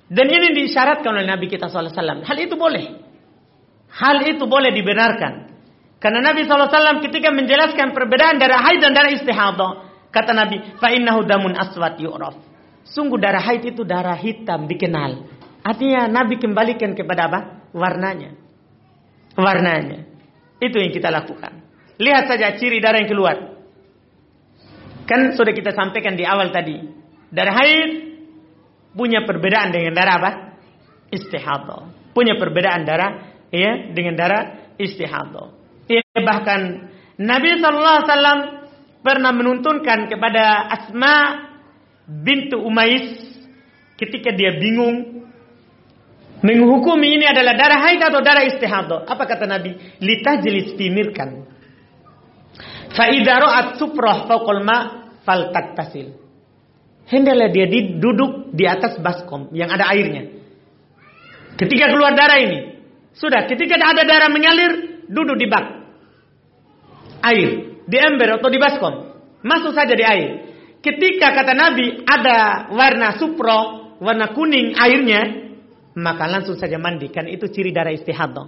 Speaker 1: Dan ini disyaratkan oleh Nabi kita SAW. Hal itu boleh. Hal itu boleh dibenarkan. Karena Nabi SAW ketika menjelaskan perbedaan darah haid dan darah istihadah. Kata Nabi, fa innahu damun aswat yu'raf. Sungguh darah haid itu darah hitam dikenal. Artinya Nabi kembalikan kepada apa? Warnanya. Warnanya. Itu yang kita lakukan. Lihat saja ciri darah yang keluar. Kan sudah kita sampaikan di awal tadi. Darah haid punya perbedaan dengan darah apa? Istihadho. Punya perbedaan darah ya dengan darah istihadho. Ya, bahkan Nabi saw. alaihi wasallam pernah menuntunkan kepada Asma bintu Umais ketika dia bingung Menghukumi ini adalah darah haid atau darah istihadah. Apa kata Nabi? Litajlis timirkan. Fa idza ra'at suprah fawqal ma faltaktasil. Hendaklah dia duduk di atas baskom yang ada airnya. Ketika keluar darah ini, sudah ketika ada darah mengalir, duduk di bak. Air, di ember atau di baskom. Masuk saja di air. Ketika kata Nabi ada warna supro, warna kuning airnya, maka langsung saja mandikan itu ciri darah istihadah.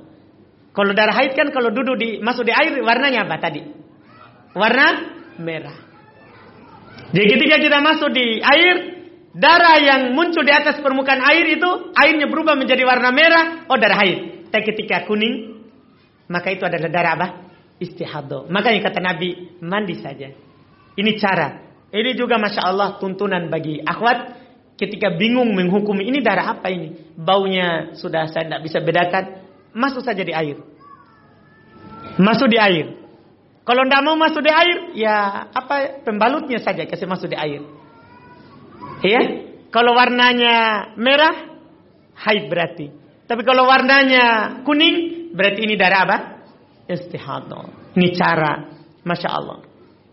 Speaker 1: Kalau darah haid kan kalau duduk di masuk di air warnanya apa tadi? Warna merah. Jadi ketika kita masuk di air, darah yang muncul di atas permukaan air itu airnya berubah menjadi warna merah, oh darah haid. Tapi ketika kuning, maka itu adalah darah apa? Istihadah. Makanya kata Nabi, mandi saja. Ini cara. Ini juga masya Allah tuntunan bagi akhwat ketika bingung menghukumi ini darah apa ini, baunya sudah saya tidak bisa bedakan, masuk saja di air. Masuk di air. Kalau tidak mau masuk di air, ya apa pembalutnya saja kasih masuk di air. Ya, kalau warnanya merah, haid berarti. Tapi kalau warnanya kuning, berarti ini darah apa? Istihadah. Ini cara, masya Allah.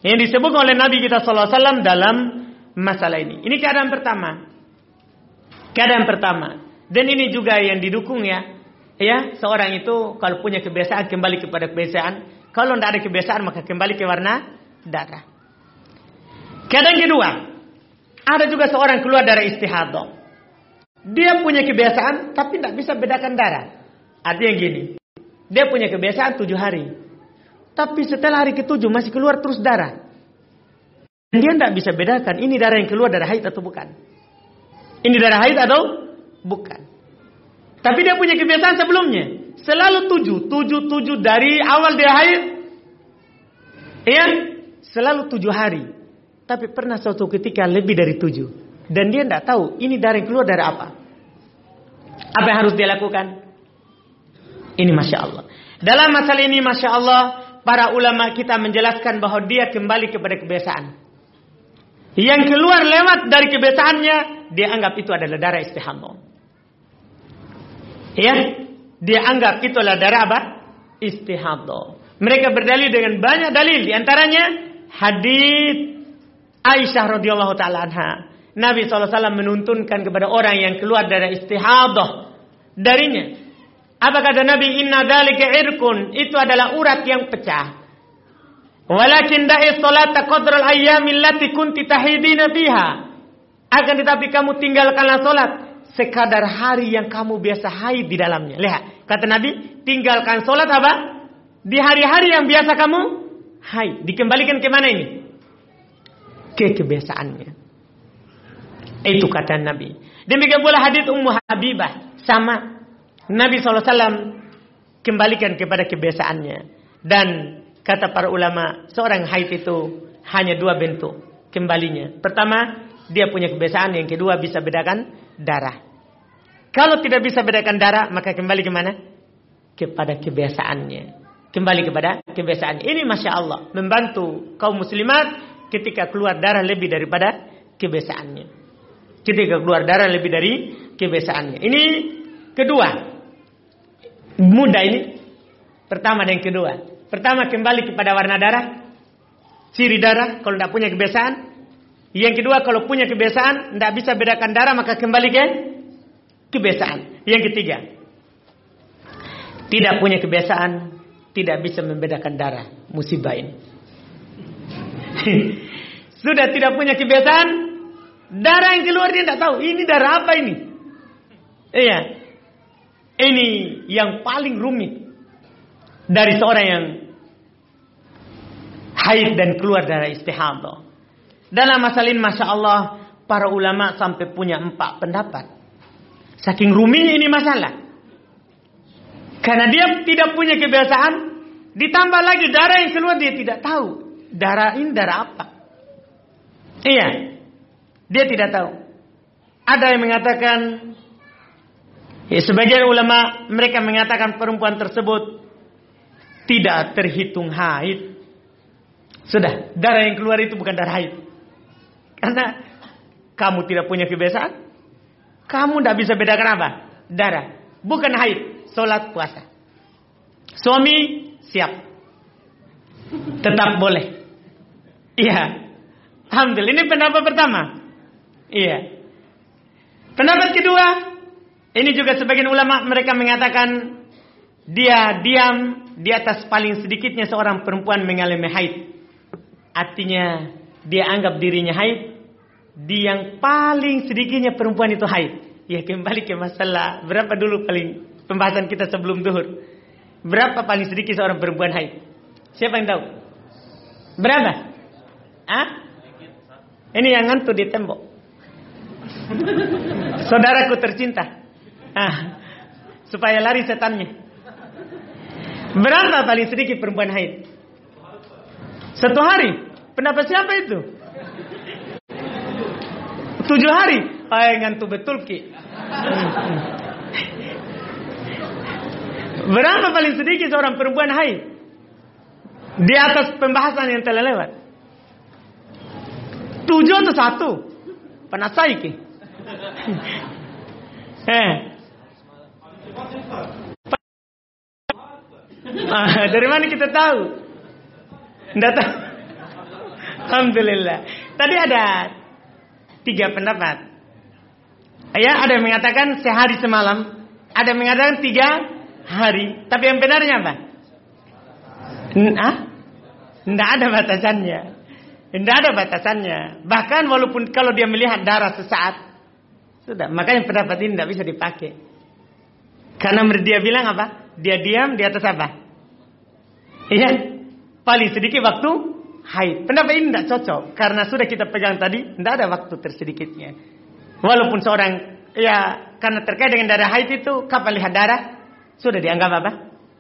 Speaker 1: Yang disebut oleh Nabi kita SAW dalam masalah ini. Ini keadaan pertama. Keadaan pertama. Dan ini juga yang didukung ya. Ya, seorang itu kalau punya kebiasaan kembali kepada kebiasaan. Kalau tidak ada kebiasaan maka kembali ke warna darah. Keadaan kedua. Ada juga seorang keluar dari istihadah. Dia punya kebiasaan tapi tidak bisa bedakan darah. Artinya gini. Dia punya kebiasaan tujuh hari. Tapi setelah hari ketujuh masih keluar terus darah. Dia tidak bisa bedakan ini darah yang keluar dari haid atau bukan. Ini darah haid atau bukan? Tapi dia punya kebiasaan sebelumnya. Selalu tujuh. Tujuh, tujuh dari awal dia haid. Iya, selalu tujuh hari. Tapi pernah suatu ketika lebih dari tujuh. Dan dia tidak tahu ini dari keluar dari apa. Apa yang harus dia lakukan? Ini Masya Allah. Dalam masalah ini Masya Allah, para ulama kita menjelaskan bahwa dia kembali kepada kebiasaan. Yang keluar lewat dari kebiasaannya, dia anggap itu adalah darah istihadah. Ya, dia anggap itu adalah darah apa? Istihadah. Mereka berdalil dengan banyak dalil, di antaranya hadis Aisyah radhiyallahu taala anha. Nabi SAW menuntunkan kepada orang yang keluar dari istihadah darinya. Apa kata Nabi? Inna dalika irkun. Itu adalah urat yang pecah. Walakin da'i salata qadral ayyamil lati kunti tahidina fiha. Akan tetapi kamu tinggalkanlah solat sekadar hari yang kamu biasa haid di dalamnya. Lihat, kata Nabi, tinggalkan solat apa? Di hari-hari yang biasa kamu haid. Dikembalikan ke mana ini? Ke kebiasaannya. Itu kata Nabi. Demikian pula hadis Ummu Habibah sama Nabi SAW kembalikan kepada kebiasaannya dan kata para ulama seorang haid itu hanya dua bentuk kembalinya. Pertama dia punya kebiasaan, yang kedua bisa bedakan darah. Kalau tidak bisa bedakan darah maka kembali ke mana? Kepada kebiasaannya. Kembali kepada kebiasaan. Ini masya Allah membantu kaum muslimat ketika keluar darah lebih daripada kebiasaannya ketika keluar darah lebih dari kebiasaannya. Ini kedua. Mudah ini. Pertama dan kedua. Pertama kembali kepada warna darah. Ciri darah kalau tidak punya kebiasaan. Yang kedua kalau punya kebiasaan tidak bisa bedakan darah maka kembali ke kebiasaan. Yang ketiga. Tidak punya kebiasaan tidak bisa membedakan darah. Musibah ini. *laughs* Sudah tidak punya kebiasaan Darah yang keluar dia tidak tahu. Ini darah apa ini? Iya. Ini yang paling rumit. Dari seorang yang haid dan keluar darah istihadah. Dalam masalah ini Masya Allah. Para ulama sampai punya empat pendapat. Saking ruminya ini masalah. Karena dia tidak punya kebiasaan. Ditambah lagi darah yang keluar dia tidak tahu. Darah ini darah apa? Iya. Dia tidak tahu. Ada yang mengatakan, ya sebagian ulama mereka mengatakan perempuan tersebut tidak terhitung haid. Sudah, darah yang keluar itu bukan darah haid. Karena kamu tidak punya kebiasaan, kamu tidak bisa bedakan apa? Darah. Bukan haid, sholat puasa. Suami siap. Tetap boleh. Iya. Alhamdulillah. Ini pendapat pertama. Iya. Pendapat kedua, ini juga sebagian ulama mereka mengatakan dia diam di atas paling sedikitnya seorang perempuan mengalami haid. Artinya dia anggap dirinya haid, di yang paling sedikitnya perempuan itu haid. Ya kembali ke masalah berapa dulu paling pembahasan kita sebelum duhur. Berapa paling sedikit seorang perempuan haid? Siapa yang tahu? Berapa? Ah? Ini yang ngantuk di tembok. *laughs* Saudaraku tercinta. Ah, supaya lari setannya. Berapa paling sedikit perempuan haid? Satu hari. Pendapat siapa itu? Tujuh hari. Ay, ngantuk betul ki. Berapa paling sedikit seorang perempuan haid? Di atas pembahasan yang telah lewat. Tujuh atau satu? Penasai ki. *laughs* eh. Ah, dari mana kita tahu? Tidak tahu. Alhamdulillah. Tadi ada tiga pendapat. Ya, ada yang mengatakan sehari semalam, ada yang mengatakan tiga hari. Tapi yang benarnya apa? Ah? Tidak ada batasannya. Tidak ada batasannya. Bahkan walaupun kalau dia melihat darah sesaat, sudah, makanya pendapat ini tidak bisa dipakai. Karena dia bilang apa? Dia diam di atas apa? Iya, paling sedikit waktu haid. Pendapat ini tidak cocok karena sudah kita pegang tadi, tidak ada waktu tersedikitnya. Walaupun seorang ya karena terkait dengan darah haid itu kapan lihat darah sudah dianggap apa?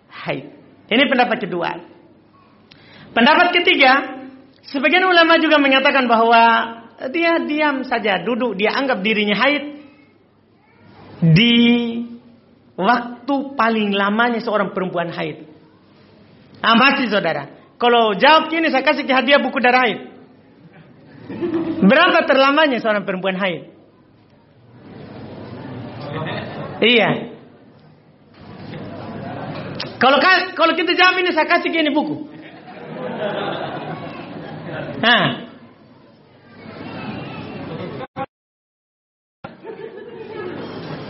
Speaker 1: Haid. Ini pendapat kedua. Pendapat ketiga, sebagian ulama juga menyatakan bahwa dia diam saja, duduk, dia anggap dirinya haid di waktu paling lamanya seorang perempuan haid. Amati saudara. Kalau jawab gini saya kasih hadiah buku darah haid. Berapa terlamanya seorang perempuan haid? Iya. Kalau kalau kita jawab ini saya kasih gini buku. Nah.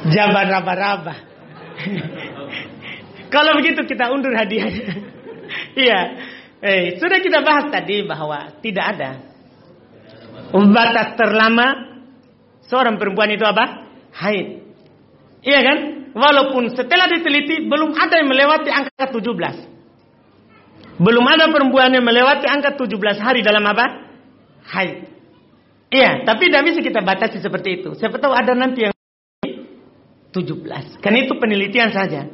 Speaker 1: Jabar raba-raba. *laughs* kalau begitu kita undur hadiah. *laughs* iya. Eh, sudah kita bahas tadi bahwa tidak ada batas terlama seorang perempuan itu apa? Haid. Iya kan? Walaupun setelah diteliti belum ada yang melewati angka 17. Belum ada perempuan yang melewati angka 17 hari dalam apa? Haid. Iya, tapi tidak bisa kita batasi seperti itu. Siapa tahu ada nanti yang 17. Kan itu penelitian saja.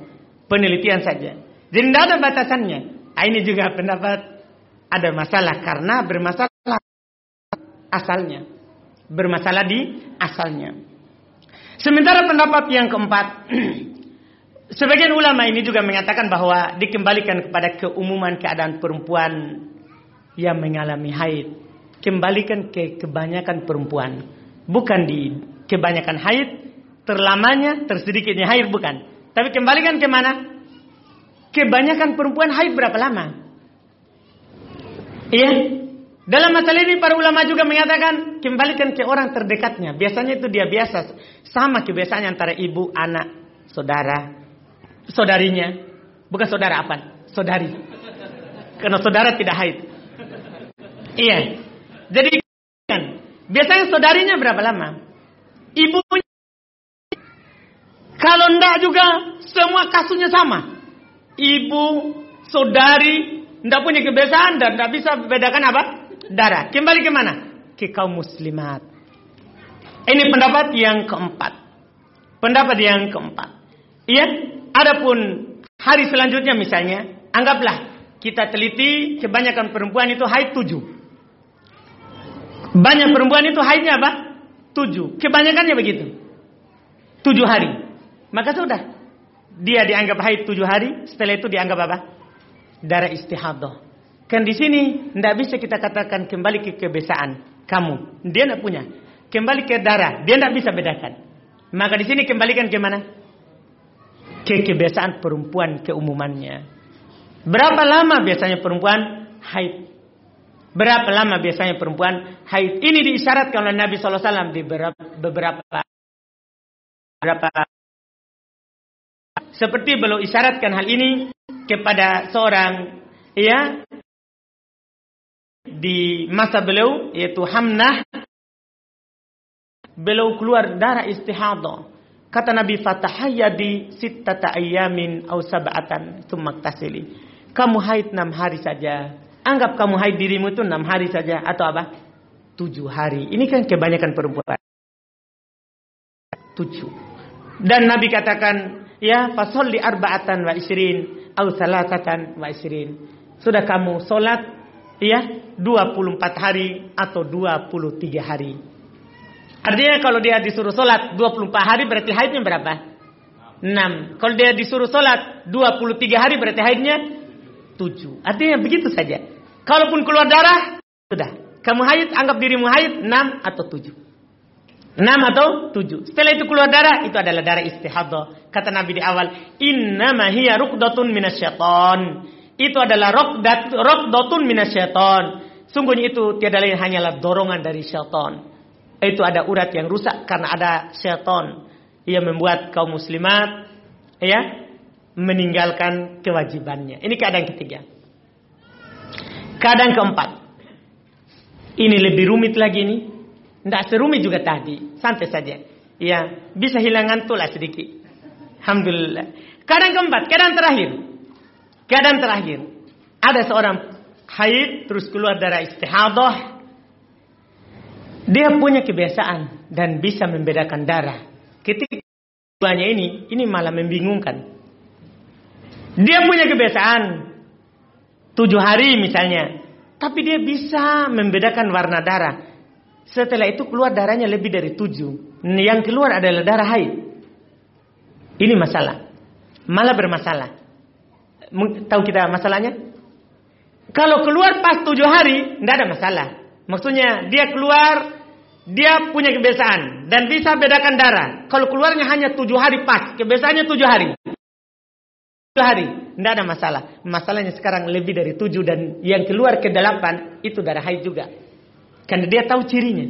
Speaker 1: Penelitian saja. Jadi tidak ada batasannya. Nah, ini juga pendapat ada masalah karena bermasalah asalnya. Bermasalah di asalnya. Sementara pendapat yang keempat, *clears throat* sebagian ulama ini juga mengatakan bahwa dikembalikan kepada keumuman keadaan perempuan yang mengalami haid. Kembalikan ke kebanyakan perempuan. Bukan di kebanyakan haid, terlamanya, tersedikitnya haid bukan. Tapi kembalikan ke mana? Kebanyakan perempuan haid berapa lama? Iya, dalam masalah ini para ulama juga mengatakan kembalikan ke orang terdekatnya. Biasanya itu dia biasa sama kebiasaannya antara ibu, anak, saudara, saudarinya. Bukan saudara apa? Saudari. Karena saudara tidak haid. Iya. Jadi biasanya saudarinya berapa lama? Ibunya kalau enggak juga semua kasusnya sama. Ibu, saudari, enggak punya kebiasaan dan enggak bisa bedakan apa? darah. Kembali ke mana? Ke kaum muslimat. Ini pendapat yang keempat. Pendapat yang keempat. Iya, adapun hari selanjutnya misalnya, anggaplah kita teliti kebanyakan perempuan itu haid tujuh. Banyak perempuan itu haidnya apa? Tujuh. Kebanyakannya begitu. Tujuh hari. Maka sudah. Dia dianggap haid tujuh hari. Setelah itu dianggap apa? Darah istihadah. Kan di sini tidak bisa kita katakan kembali ke kebiasaan kamu. Dia tidak punya. Kembali ke darah, dia tidak bisa bedakan. Maka di sini kembalikan ke mana? Ke kebiasaan perempuan keumumannya. Berapa lama biasanya perempuan haid? Berapa lama biasanya perempuan haid? Ini diisyaratkan oleh Nabi SAW di beberapa, beberapa beberapa seperti beliau isyaratkan hal ini kepada seorang ya di masa beliau yaitu Hamnah. Beliau keluar darah istihadah kata Nabi fatahayyadi sittata ayyamin aw sab'atan tsumma tasili kamu haid enam hari saja. Anggap kamu haid dirimu itu enam hari saja atau apa? Tujuh hari. Ini kan kebanyakan perempuan. Tujuh. Dan Nabi katakan ya fasolli arba'atan wa isrin aw salasatan wa isrin sudah kamu solat ya 24 hari atau 23 hari. Artinya kalau dia disuruh sholat 24 hari berarti haidnya berapa? 6. Kalau dia disuruh sholat 23 hari berarti haidnya 7. Artinya begitu saja. Kalaupun keluar darah, sudah. Kamu haid, anggap dirimu haid 6 atau 7. 6 atau 7. Setelah itu keluar darah, itu adalah darah istihadah. Kata Nabi di awal, Innama hiya rukdatun minasyaiton itu adalah rokdat rokdotun minasyaiton. Sungguhnya itu tiada lain hanyalah dorongan dari syaitan. Itu ada urat yang rusak karena ada syaitan yang membuat kaum muslimat ya meninggalkan kewajibannya. Ini keadaan ketiga. Keadaan keempat. Ini lebih rumit lagi nih. Tidak serumit juga tadi. Santai saja. Ya, bisa hilangan tulah sedikit. Alhamdulillah. Keadaan keempat, keadaan terakhir. Keadaan terakhir, ada seorang haid terus keluar darah istihadah. Dia punya kebiasaan dan bisa membedakan darah. Ketika keduanya ini, ini malah membingungkan. Dia punya kebiasaan. tujuh hari misalnya. Tapi dia bisa membedakan warna darah. Setelah itu keluar darahnya lebih dari tujuh. Yang keluar adalah darah haid. Ini masalah. Malah bermasalah. Tahu kita masalahnya? Kalau keluar pas tujuh hari, tidak ada masalah. Maksudnya dia keluar, dia punya kebiasaan dan bisa bedakan darah. Kalau keluarnya hanya tujuh hari pas, kebiasaannya tujuh hari. Tujuh hari, tidak ada masalah. Masalahnya sekarang lebih dari tujuh dan yang keluar ke delapan itu darah haid juga. Karena dia tahu cirinya.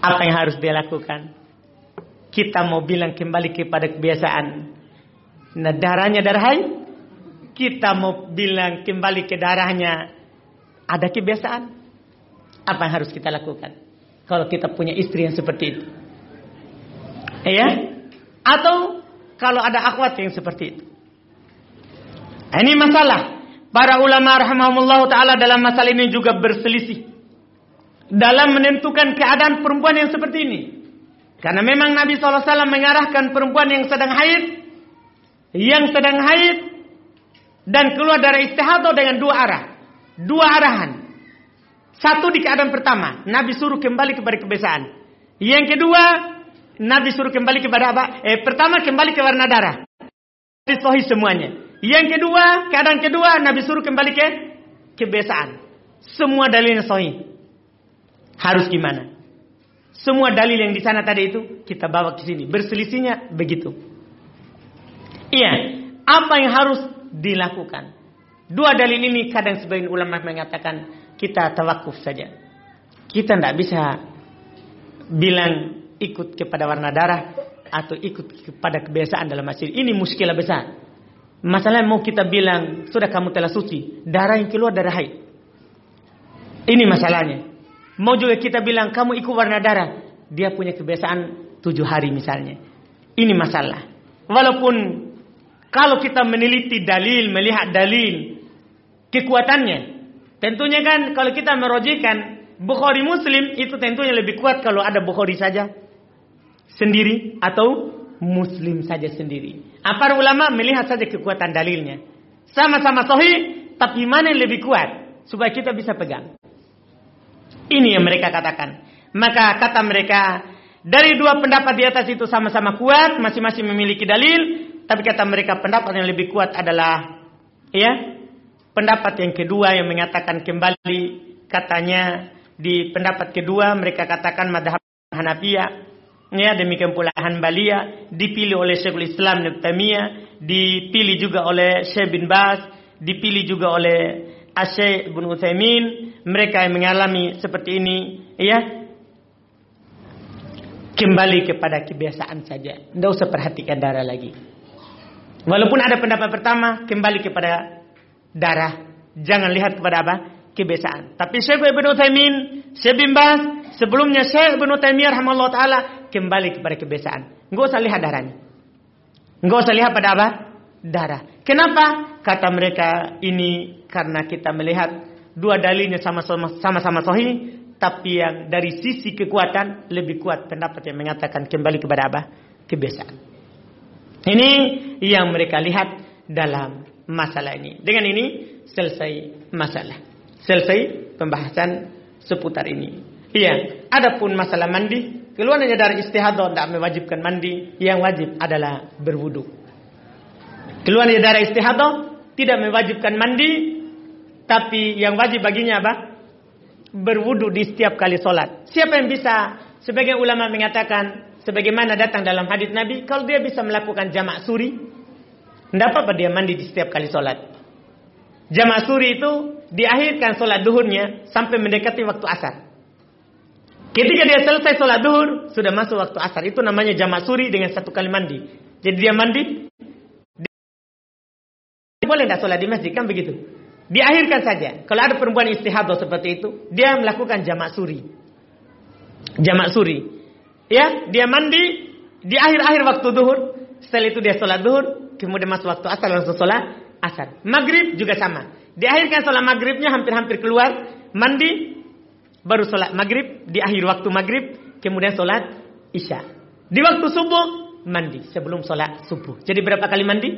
Speaker 1: Apa yang harus dia lakukan? Kita mau bilang kembali kepada kebiasaan. Nah darahnya darah kita mau bilang kembali ke darahnya ada kebiasaan. Apa yang harus kita lakukan? Kalau kita punya istri yang seperti itu. Ya? Atau kalau ada akhwat yang seperti itu. Ini masalah. Para ulama rahimahumullah ta'ala dalam masalah ini juga berselisih. Dalam menentukan keadaan perempuan yang seperti ini. Karena memang Nabi SAW mengarahkan perempuan yang sedang haid. Yang sedang haid dan keluar dari istihadah dengan dua arah. Dua arahan. Satu di keadaan pertama, Nabi suruh kembali kepada kebiasaan. Yang kedua, Nabi suruh kembali kepada apa? Eh, pertama kembali ke warna darah. Sohi semuanya. Yang kedua, keadaan kedua, Nabi suruh kembali ke kebiasaan. Semua dalilnya sohi. Harus gimana? Semua dalil yang di sana tadi itu kita bawa ke sini. Berselisihnya begitu. Iya, apa yang harus dilakukan. Dua dalil ini kadang sebagian ulama mengatakan kita tawakuf saja. Kita tidak bisa bilang ikut kepada warna darah atau ikut kepada kebiasaan dalam masjid. Ini muskilah besar. Masalah mau kita bilang sudah kamu telah suci, darah yang keluar darah haid. Ini masalahnya. Mau juga kita bilang kamu ikut warna darah, dia punya kebiasaan tujuh hari misalnya. Ini masalah. Walaupun kalau kita meneliti dalil, melihat dalil, kekuatannya. Tentunya kan kalau kita merojikan Bukhari Muslim itu tentunya lebih kuat kalau ada Bukhari saja sendiri atau Muslim saja sendiri. Apa ulama melihat saja kekuatan dalilnya. Sama-sama sahih, tapi mana yang lebih kuat supaya kita bisa pegang. Ini yang mereka katakan. Maka kata mereka, dari dua pendapat di atas itu sama-sama kuat, masing-masing memiliki dalil, tapi kata mereka pendapat yang lebih kuat adalah ya pendapat yang kedua yang mengatakan kembali katanya di pendapat kedua mereka katakan madhab Hanafiyah ya demikian pula Hanbaliyah dipilih oleh Syekhul Islam Ibn dipilih juga oleh Syekh bin Bas dipilih juga oleh Asyik bin Utsaimin mereka yang mengalami seperti ini ya kembali kepada kebiasaan saja tidak usah perhatikan darah lagi Walaupun ada pendapat pertama, kembali kepada darah. Jangan lihat kepada apa? Kebiasaan. Tapi Syekh Ibn Uthaymin, Syekh bin Bas, sebelumnya Syekh Ibn Uthaymin rahimahullah ta'ala, kembali kepada kebiasaan. Enggak usah lihat darahnya. Enggak usah lihat pada apa? Darah. Kenapa? Kata mereka ini karena kita melihat dua dalilnya sama-sama sama-sama sahih, tapi yang dari sisi kekuatan lebih kuat pendapat yang mengatakan kembali kepada apa? Kebiasaan. Ini yang mereka lihat dalam masalah ini. Dengan ini selesai masalah. Selesai pembahasan seputar ini. Iya, adapun masalah mandi, keluarnya dari istihadah tidak mewajibkan mandi, yang wajib adalah berwudu. Keluarnya dari istihadah tidak mewajibkan mandi, tapi yang wajib baginya apa? Berwudu di setiap kali sholat. Siapa yang bisa? Sebagian ulama mengatakan sebagaimana datang dalam hadis Nabi, kalau dia bisa melakukan jamak suri, tidak apa-apa dia mandi di setiap kali sholat. Jamak suri itu diakhirkan sholat duhurnya sampai mendekati waktu asar. Ketika dia selesai sholat duhur, sudah masuk waktu asar. Itu namanya jamak suri dengan satu kali mandi. Jadi dia mandi, boleh tidak sholat di masjid, kan begitu. Diakhirkan saja. Kalau ada perempuan istihadah seperti itu, dia melakukan jamak suri. Jamak suri. Ya, dia mandi di akhir-akhir waktu duhur. Setelah itu dia sholat duhur. Kemudian masuk waktu asar langsung sholat asar. Maghrib juga sama. Diakhirkan sholat maghribnya hampir-hampir keluar. Mandi. Baru sholat maghrib. Di akhir waktu maghrib. Kemudian sholat isya. Di waktu subuh. Mandi sebelum sholat subuh. Jadi berapa kali mandi?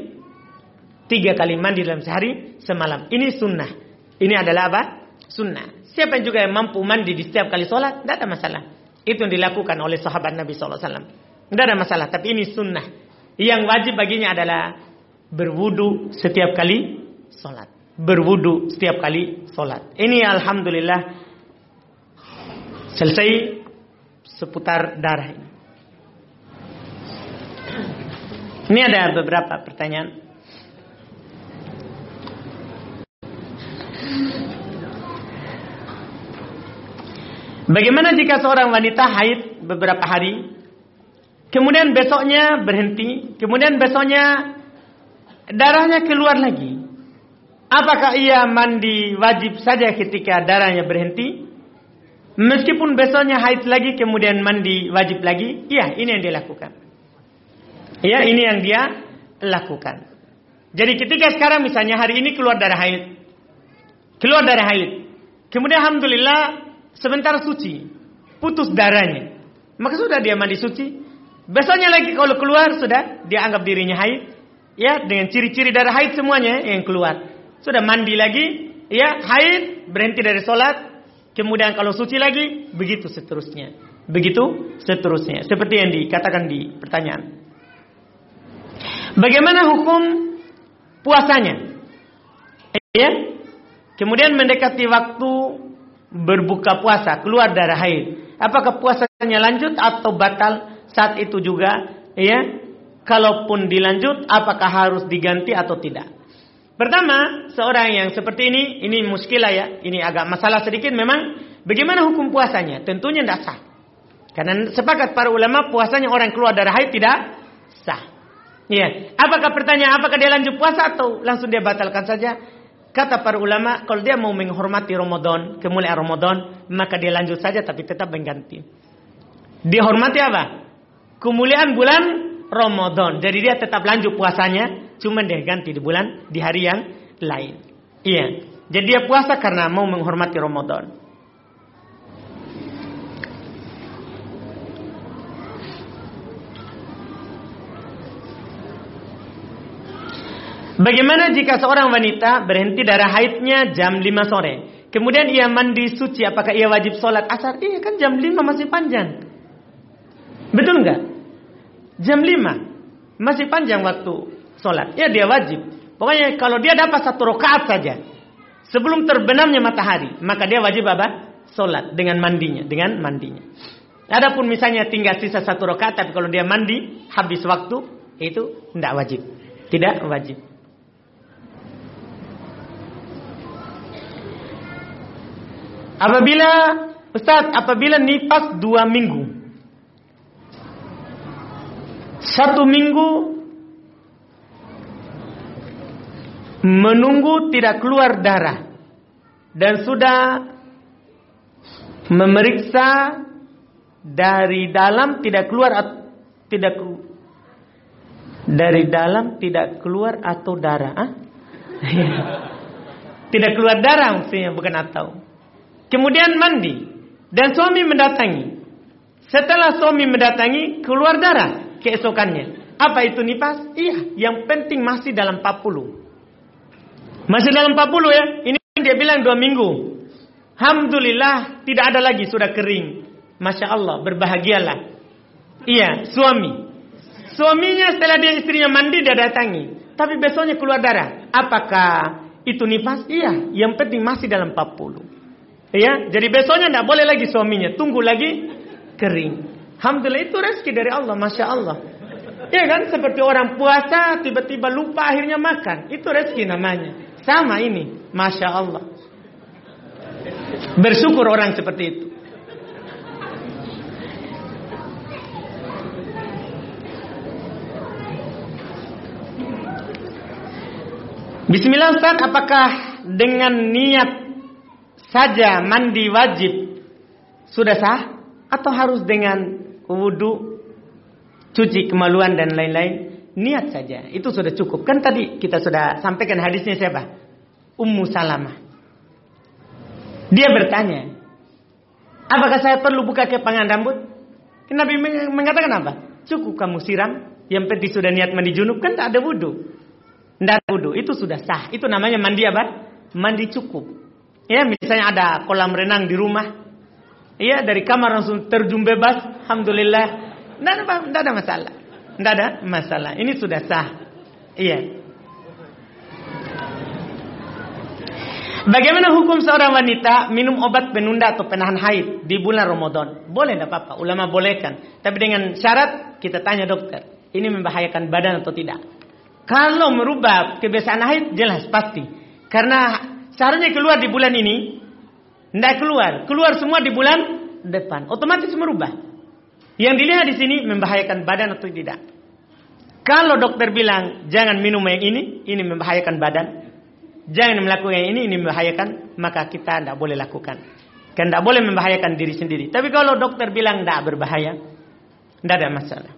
Speaker 1: Tiga kali mandi dalam sehari semalam. Ini sunnah. Ini adalah apa? Sunnah. Siapa juga yang mampu mandi di setiap kali sholat, tidak ada masalah. Itu yang dilakukan oleh sahabat Nabi SAW. Tidak ada masalah, tapi ini sunnah. Yang wajib baginya adalah berwudu setiap kali sholat. Berwudu setiap kali sholat. Ini Alhamdulillah selesai seputar darah ini. Ini ada beberapa pertanyaan. Bagaimana jika seorang wanita haid beberapa hari, kemudian besoknya berhenti, kemudian besoknya darahnya keluar lagi? Apakah ia mandi wajib saja ketika darahnya berhenti? Meskipun besoknya haid lagi kemudian mandi wajib lagi? Iya, ini yang dia lakukan. Iya, ini yang dia lakukan. Jadi ketika sekarang misalnya hari ini keluar darah haid. Keluar darah haid. Kemudian alhamdulillah sebentar suci, putus darahnya. Maka sudah dia mandi suci. Besoknya lagi kalau keluar sudah dia anggap dirinya haid. Ya, dengan ciri-ciri darah haid semuanya yang keluar. Sudah mandi lagi, ya, haid, berhenti dari sholat. Kemudian kalau suci lagi, begitu seterusnya. Begitu seterusnya. Seperti yang dikatakan di pertanyaan. Bagaimana hukum puasanya? Ya. Kemudian mendekati waktu berbuka puasa, keluar darah haid. Apakah puasanya lanjut atau batal saat itu juga? Ya, kalaupun dilanjut, apakah harus diganti atau tidak? Pertama, seorang yang seperti ini, ini muskilah ya, ini agak masalah sedikit memang. Bagaimana hukum puasanya? Tentunya tidak sah. Karena sepakat para ulama puasanya orang keluar darah haid tidak sah. Ya, apakah pertanyaan apakah dia lanjut puasa atau langsung dia batalkan saja? Kata para ulama, kalau dia mau menghormati Ramadan, kemuliaan Ramadan, maka dia lanjut saja tapi tetap mengganti. Dihormati apa? Kemuliaan bulan Ramadan. Jadi dia tetap lanjut puasanya, cuma dia ganti di bulan di hari yang lain. Iya. Jadi dia puasa karena mau menghormati Ramadan. Bagaimana jika seorang wanita berhenti darah haidnya jam 5 sore? Kemudian ia mandi suci, apakah ia wajib sholat asar? Iya kan jam 5 masih panjang. Betul nggak? Jam 5 masih panjang waktu sholat. Ya dia wajib. Pokoknya kalau dia dapat satu rakaat saja sebelum terbenamnya matahari, maka dia wajib apa? Sholat dengan mandinya, dengan mandinya. Adapun misalnya tinggal sisa satu rakaat, tapi kalau dia mandi habis waktu, itu tidak wajib. Tidak wajib. Apabila Ustaz, apabila nifas dua minggu Satu minggu Menunggu tidak keluar darah Dan sudah Memeriksa Dari dalam tidak keluar Tidak Dari dalam tidak keluar atau darah ah? *laughs* Tidak keluar darah maksudnya bukan atau Kemudian mandi. Dan suami mendatangi. Setelah suami mendatangi, keluar darah keesokannya. Apa itu nifas? Iya, yang penting masih dalam 40. Masih dalam 40 ya. Ini dia bilang dua minggu. Alhamdulillah tidak ada lagi sudah kering. Masya Allah berbahagialah. Iya suami. Suaminya setelah dia istrinya mandi dia datangi. Tapi besoknya keluar darah. Apakah itu nifas? Iya. Yang penting masih dalam 40. Ya, jadi besoknya tidak boleh lagi suaminya, tunggu lagi kering. Alhamdulillah itu rezeki dari Allah, masya Allah. Ya kan, seperti orang puasa tiba-tiba lupa akhirnya makan, itu rezeki namanya. Sama ini, masya Allah. Bersyukur orang seperti itu. Bismillah Ustaz, apakah dengan niat saja mandi wajib sudah sah atau harus dengan wudhu, cuci kemaluan dan lain-lain? Niat saja, itu sudah cukup. Kan tadi kita sudah sampaikan hadisnya siapa? Ummu Salamah. Dia bertanya, apakah saya perlu buka kepangan rambut? Nabi mengatakan apa? Cukup kamu siram, yang penting sudah niat mandi junub kan tak ada wudhu. Tidak wudhu, itu sudah sah. Itu namanya mandi apa? Mandi cukup. Ya, misalnya ada kolam renang di rumah. Iya, dari kamar langsung terjun bebas. Alhamdulillah. Tidak ada, ada masalah. Tidak ada masalah. Ini sudah sah. Iya. Bagaimana hukum seorang wanita minum obat penunda atau penahan haid di bulan Ramadan? Boleh tidak apa-apa, ulama bolehkan. Tapi dengan syarat kita tanya dokter, ini membahayakan badan atau tidak? Kalau merubah kebiasaan haid jelas pasti. Karena seharusnya keluar di bulan ini, tidak keluar. Keluar semua di bulan depan. Otomatis merubah. Yang dilihat di sini membahayakan badan atau tidak. Kalau dokter bilang jangan minum yang ini, ini membahayakan badan jangan melakukan ini, ini membahayakan, maka kita tidak boleh lakukan. Kan tidak boleh membahayakan diri sendiri. Tapi kalau dokter bilang tidak berbahaya, tidak ada masalah.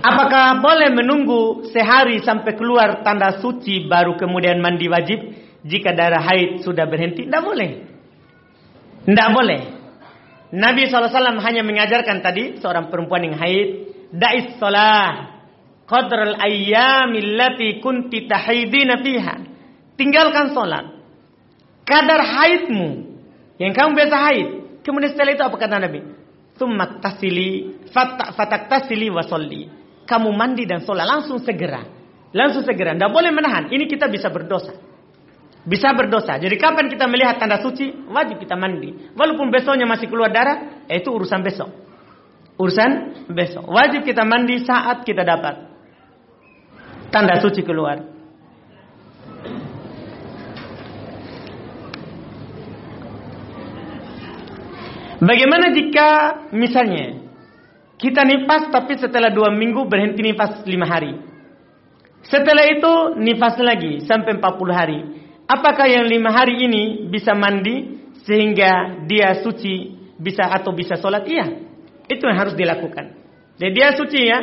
Speaker 1: Apakah boleh menunggu sehari sampai keluar tanda suci baru kemudian mandi wajib jika darah haid sudah berhenti? Tidak boleh. Tidak boleh. Nabi SAW hanya mengajarkan tadi seorang perempuan yang haid da'is salah qadral ayyamil lati kunti tahidina fiha. Tinggalkan salat. Kadar haidmu yang kamu biasa haid. Kemudian setelah itu apa kata Nabi? Tsumma tasili fatak tasili wa sholli. Kamu mandi dan sholat langsung segera. Langsung segera. Tidak boleh menahan. Ini kita bisa berdosa. Bisa berdosa. Jadi kapan kita melihat tanda suci, wajib kita mandi. Walaupun besoknya masih keluar darah, eh, itu urusan besok urusan besok. Wajib kita mandi saat kita dapat tanda suci keluar. Bagaimana jika misalnya kita nifas tapi setelah dua minggu berhenti nifas lima hari. Setelah itu nifas lagi sampai 40 hari. Apakah yang lima hari ini bisa mandi sehingga dia suci bisa atau bisa sholat? Iya. Itu yang harus dilakukan. Jadi dia suci ya.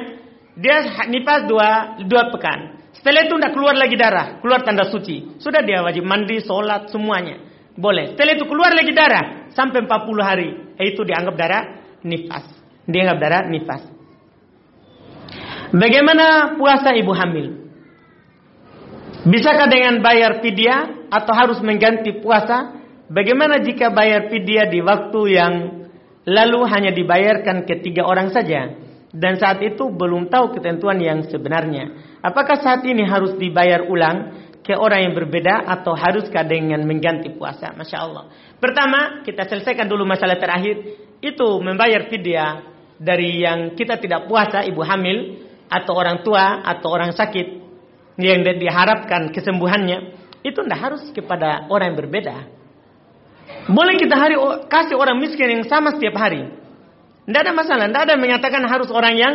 Speaker 1: Dia nifas dua, dua pekan. Setelah itu tidak keluar lagi darah. Keluar tanda suci. Sudah dia wajib mandi, sholat, semuanya. Boleh. Setelah itu keluar lagi darah. Sampai 40 hari. Itu dianggap darah nifas. Dianggap darah nifas. Bagaimana puasa ibu hamil? Bisakah dengan bayar fidyah atau harus mengganti puasa? Bagaimana jika bayar fidyah di waktu yang lalu hanya dibayarkan ketiga orang saja dan saat itu belum tahu ketentuan yang sebenarnya. Apakah saat ini harus dibayar ulang ke orang yang berbeda atau haruskah dengan mengganti puasa? Masya Allah. Pertama, kita selesaikan dulu masalah terakhir. Itu membayar fidyah dari yang kita tidak puasa, ibu hamil, atau orang tua, atau orang sakit. Yang diharapkan kesembuhannya. Itu tidak harus kepada orang yang berbeda. Boleh kita hari kasih orang miskin yang sama setiap hari. Tidak ada masalah. Tidak ada mengatakan harus orang yang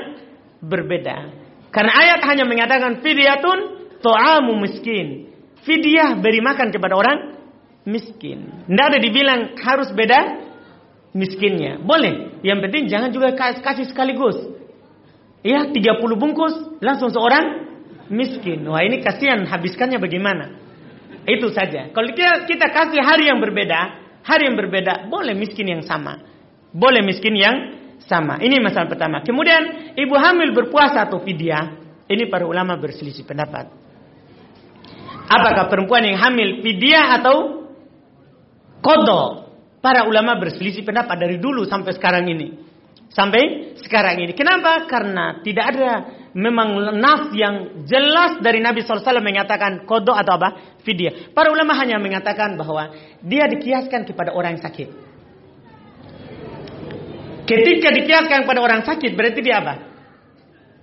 Speaker 1: berbeda. Karena ayat hanya mengatakan fidyatun to'amu miskin. Fidyah beri makan kepada orang miskin. Tidak ada dibilang harus beda miskinnya. Boleh. Yang penting jangan juga kasih sekaligus. Ya 30 bungkus langsung seorang miskin. Wah ini kasihan habiskannya bagaimana? Itu saja. Kalau kita, kita kasih hari yang berbeda, hari yang berbeda, boleh miskin yang sama. Boleh miskin yang sama. Ini masalah pertama. Kemudian ibu hamil berpuasa atau fidyah, ini para ulama berselisih pendapat. Apakah perempuan yang hamil fidyah atau kodo? Para ulama berselisih pendapat dari dulu sampai sekarang ini. Sampai sekarang ini. Kenapa? Karena tidak ada memang nas yang jelas dari Nabi SAW mengatakan kodok atau apa? Fidyah. Para ulama hanya mengatakan bahwa dia dikiaskan kepada orang yang sakit. Ketika dikiaskan kepada orang sakit berarti dia apa?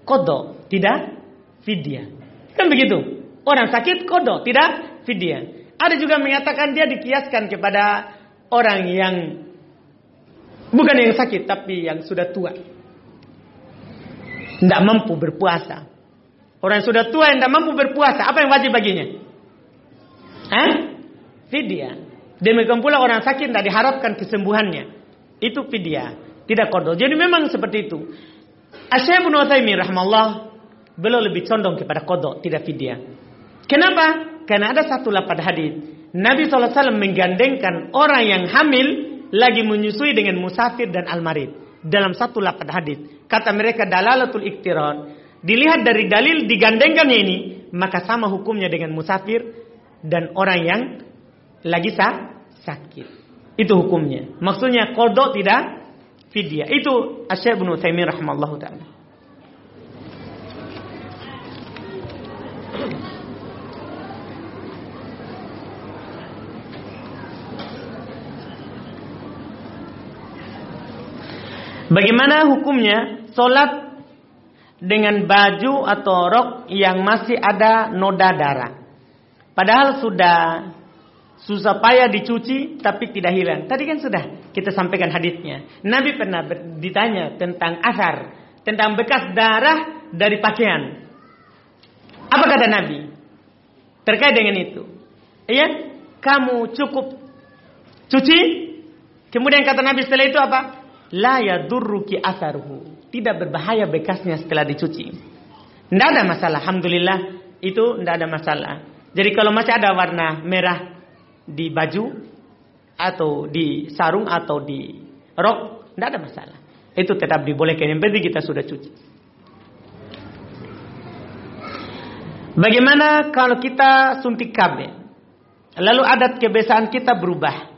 Speaker 1: Kodok, tidak fidyah. Kan begitu. Orang sakit kodok, tidak fidyah. Ada juga mengatakan dia dikiaskan kepada orang yang bukan yang sakit tapi yang sudah tua tidak mampu berpuasa. Orang yang sudah tua yang tidak mampu berpuasa, apa yang wajib baginya? Hah? Fidyah. Demikian pula orang sakit tidak diharapkan kesembuhannya. Itu fidyah. Tidak kodok. Jadi memang seperti itu. Asyai bin Uthaymin rahmallah beliau lebih condong kepada kodok, tidak fidyah. Kenapa? Karena ada satu lapad hadis. Nabi SAW menggandengkan orang yang hamil lagi menyusui dengan musafir dan almarid. dalam satu lapat hadis. Kata mereka dalalatul iktiran. Dilihat dari dalil digandengkannya ini, maka sama hukumnya dengan musafir dan orang yang lagi sah, sakit. Itu hukumnya. Maksudnya kodok tidak fidyah. Itu Asyik bin Utsaimin taala. Bagaimana hukumnya solat dengan baju atau rok yang masih ada noda darah? Padahal sudah susah payah dicuci tapi tidak hilang. Tadi kan sudah kita sampaikan hadisnya. Nabi pernah ditanya tentang asar, tentang bekas darah dari pakaian. Apa kata Nabi? Terkait dengan itu. Iya, kamu cukup cuci. Kemudian kata Nabi setelah itu apa? La yadurruki atharuhu. Tidak berbahaya bekasnya setelah dicuci. Tidak ada masalah. Alhamdulillah itu tidak ada masalah. Jadi kalau masih ada warna merah di baju atau di sarung atau di rok, tidak ada masalah. Itu tetap dibolehkan. Yang penting kita sudah cuci. Bagaimana kalau kita suntik KB? Lalu adat kebiasaan kita berubah.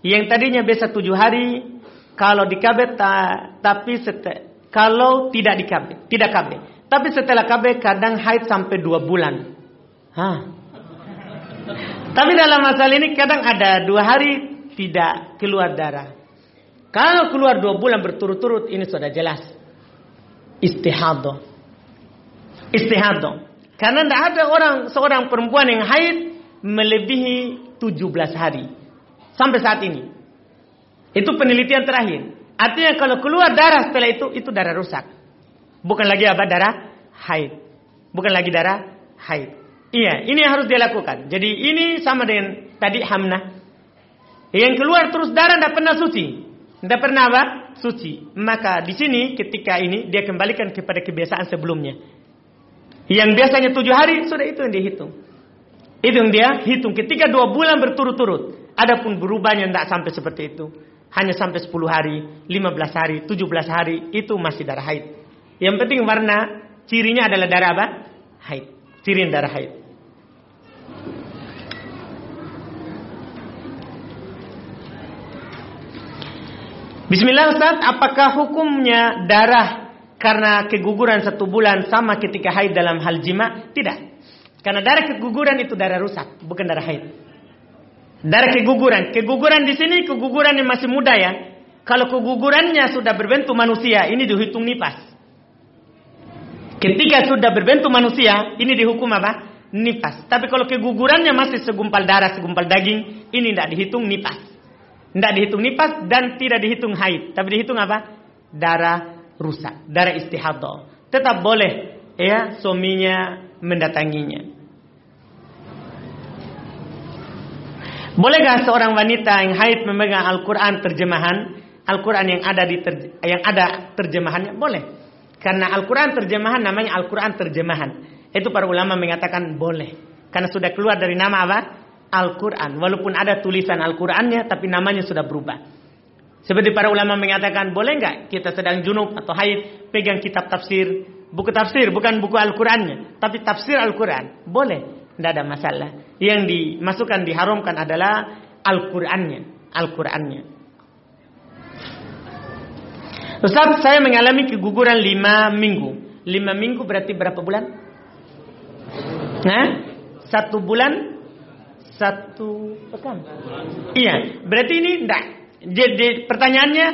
Speaker 1: Yang tadinya biasa tujuh hari kalau di KB ta, tapi sete, kalau tidak di KB, tidak KB. Tapi setelah KB kadang haid sampai dua bulan. Hah. Tapi dalam masalah ini kadang ada dua hari tidak keluar darah. Kalau keluar dua bulan berturut-turut ini sudah jelas. Istihado. Istihado. Karena tidak ada orang seorang perempuan yang haid melebihi 17 hari. Sampai saat ini. Itu penelitian terakhir. Artinya kalau keluar darah setelah itu, itu darah rusak. Bukan lagi apa? Darah haid. Bukan lagi darah haid. Iya, ini yang harus dilakukan. Jadi ini sama dengan tadi hamna. Yang keluar terus darah tidak pernah suci. Tidak pernah apa? Suci. Maka di sini ketika ini dia kembalikan kepada kebiasaan sebelumnya. Yang biasanya tujuh hari sudah itu yang dihitung. Itu yang dia hitung. Ketika dua bulan berturut-turut. Adapun berubahnya tidak sampai seperti itu hanya sampai 10 hari, 15 hari, 17 hari itu masih darah haid. Yang penting warna cirinya adalah darah apa? Haid. Ciri darah haid. Bismillah Ustaz, apakah hukumnya darah karena keguguran satu bulan sama ketika haid dalam hal jima? Tidak. Karena darah keguguran itu darah rusak, bukan darah haid. Dari keguguran. Keguguran di sini keguguran yang masih muda ya. Kalau kegugurannya sudah berbentuk manusia, ini dihitung nipas. Ketika sudah berbentuk manusia, ini dihukum apa? Nipas. Tapi kalau kegugurannya masih segumpal darah, segumpal daging, ini tidak dihitung nipas. Tidak dihitung nipas dan tidak dihitung haid. Tapi dihitung apa? Darah rusak, darah istihadah. Tetap boleh ya suaminya mendatanginya. Bolehkah seorang wanita yang haid memegang Al-Quran terjemahan? Al-Quran yang ada di ter, yang ada terjemahannya boleh. Karena Al-Quran terjemahan namanya Al-Quran terjemahan. Itu para ulama mengatakan boleh. Karena sudah keluar dari nama apa? Al-Quran. Walaupun ada tulisan Al-Qurannya tapi namanya sudah berubah. Seperti para ulama mengatakan boleh nggak kita sedang junub atau haid pegang kitab tafsir. Buku tafsir bukan buku Al-Qurannya. Tapi tafsir Al-Quran. Boleh. Tidak ada masalah. Yang dimasukkan diharamkan adalah Al-Qur'annya, Al-Qur'annya. Ustaz, saya mengalami keguguran lima minggu. Lima minggu berarti berapa bulan? Nah, satu bulan, satu pekan. Iya, berarti ini tidak. Jadi pertanyaannya,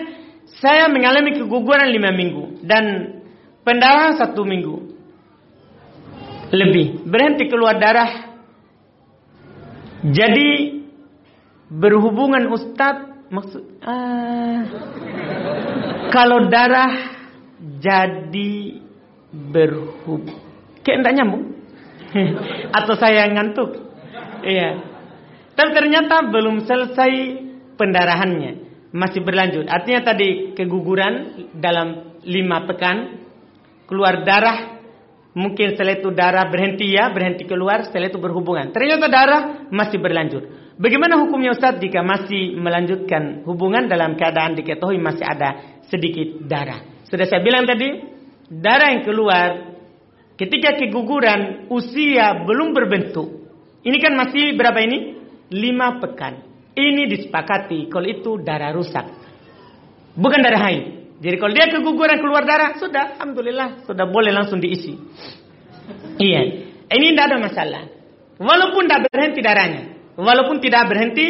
Speaker 1: saya mengalami keguguran lima minggu dan pendarahan satu minggu lebih. Berhenti keluar darah. Jadi berhubungan ustadz maksud ah, kalau darah jadi berhub kayak enggak nyambung? *laughs* Atau saya ngantuk? Iya. Tapi ternyata belum selesai pendarahannya. Masih berlanjut. Artinya tadi keguguran dalam lima pekan keluar darah Mungkin setelah itu darah berhenti ya, berhenti keluar, setelah itu berhubungan. Ternyata darah masih berlanjut. Bagaimana hukumnya Ustaz jika masih melanjutkan hubungan dalam keadaan diketahui masih ada sedikit darah. Sudah saya bilang tadi, darah yang keluar ketika keguguran usia belum berbentuk. Ini kan masih berapa ini? Lima pekan. Ini disepakati kalau itu darah rusak. Bukan darah haid. Jadi kalau dia keguguran keluar darah, sudah, alhamdulillah, sudah boleh langsung diisi. Iya, ini tidak ada masalah. Walaupun tidak berhenti darahnya, walaupun tidak berhenti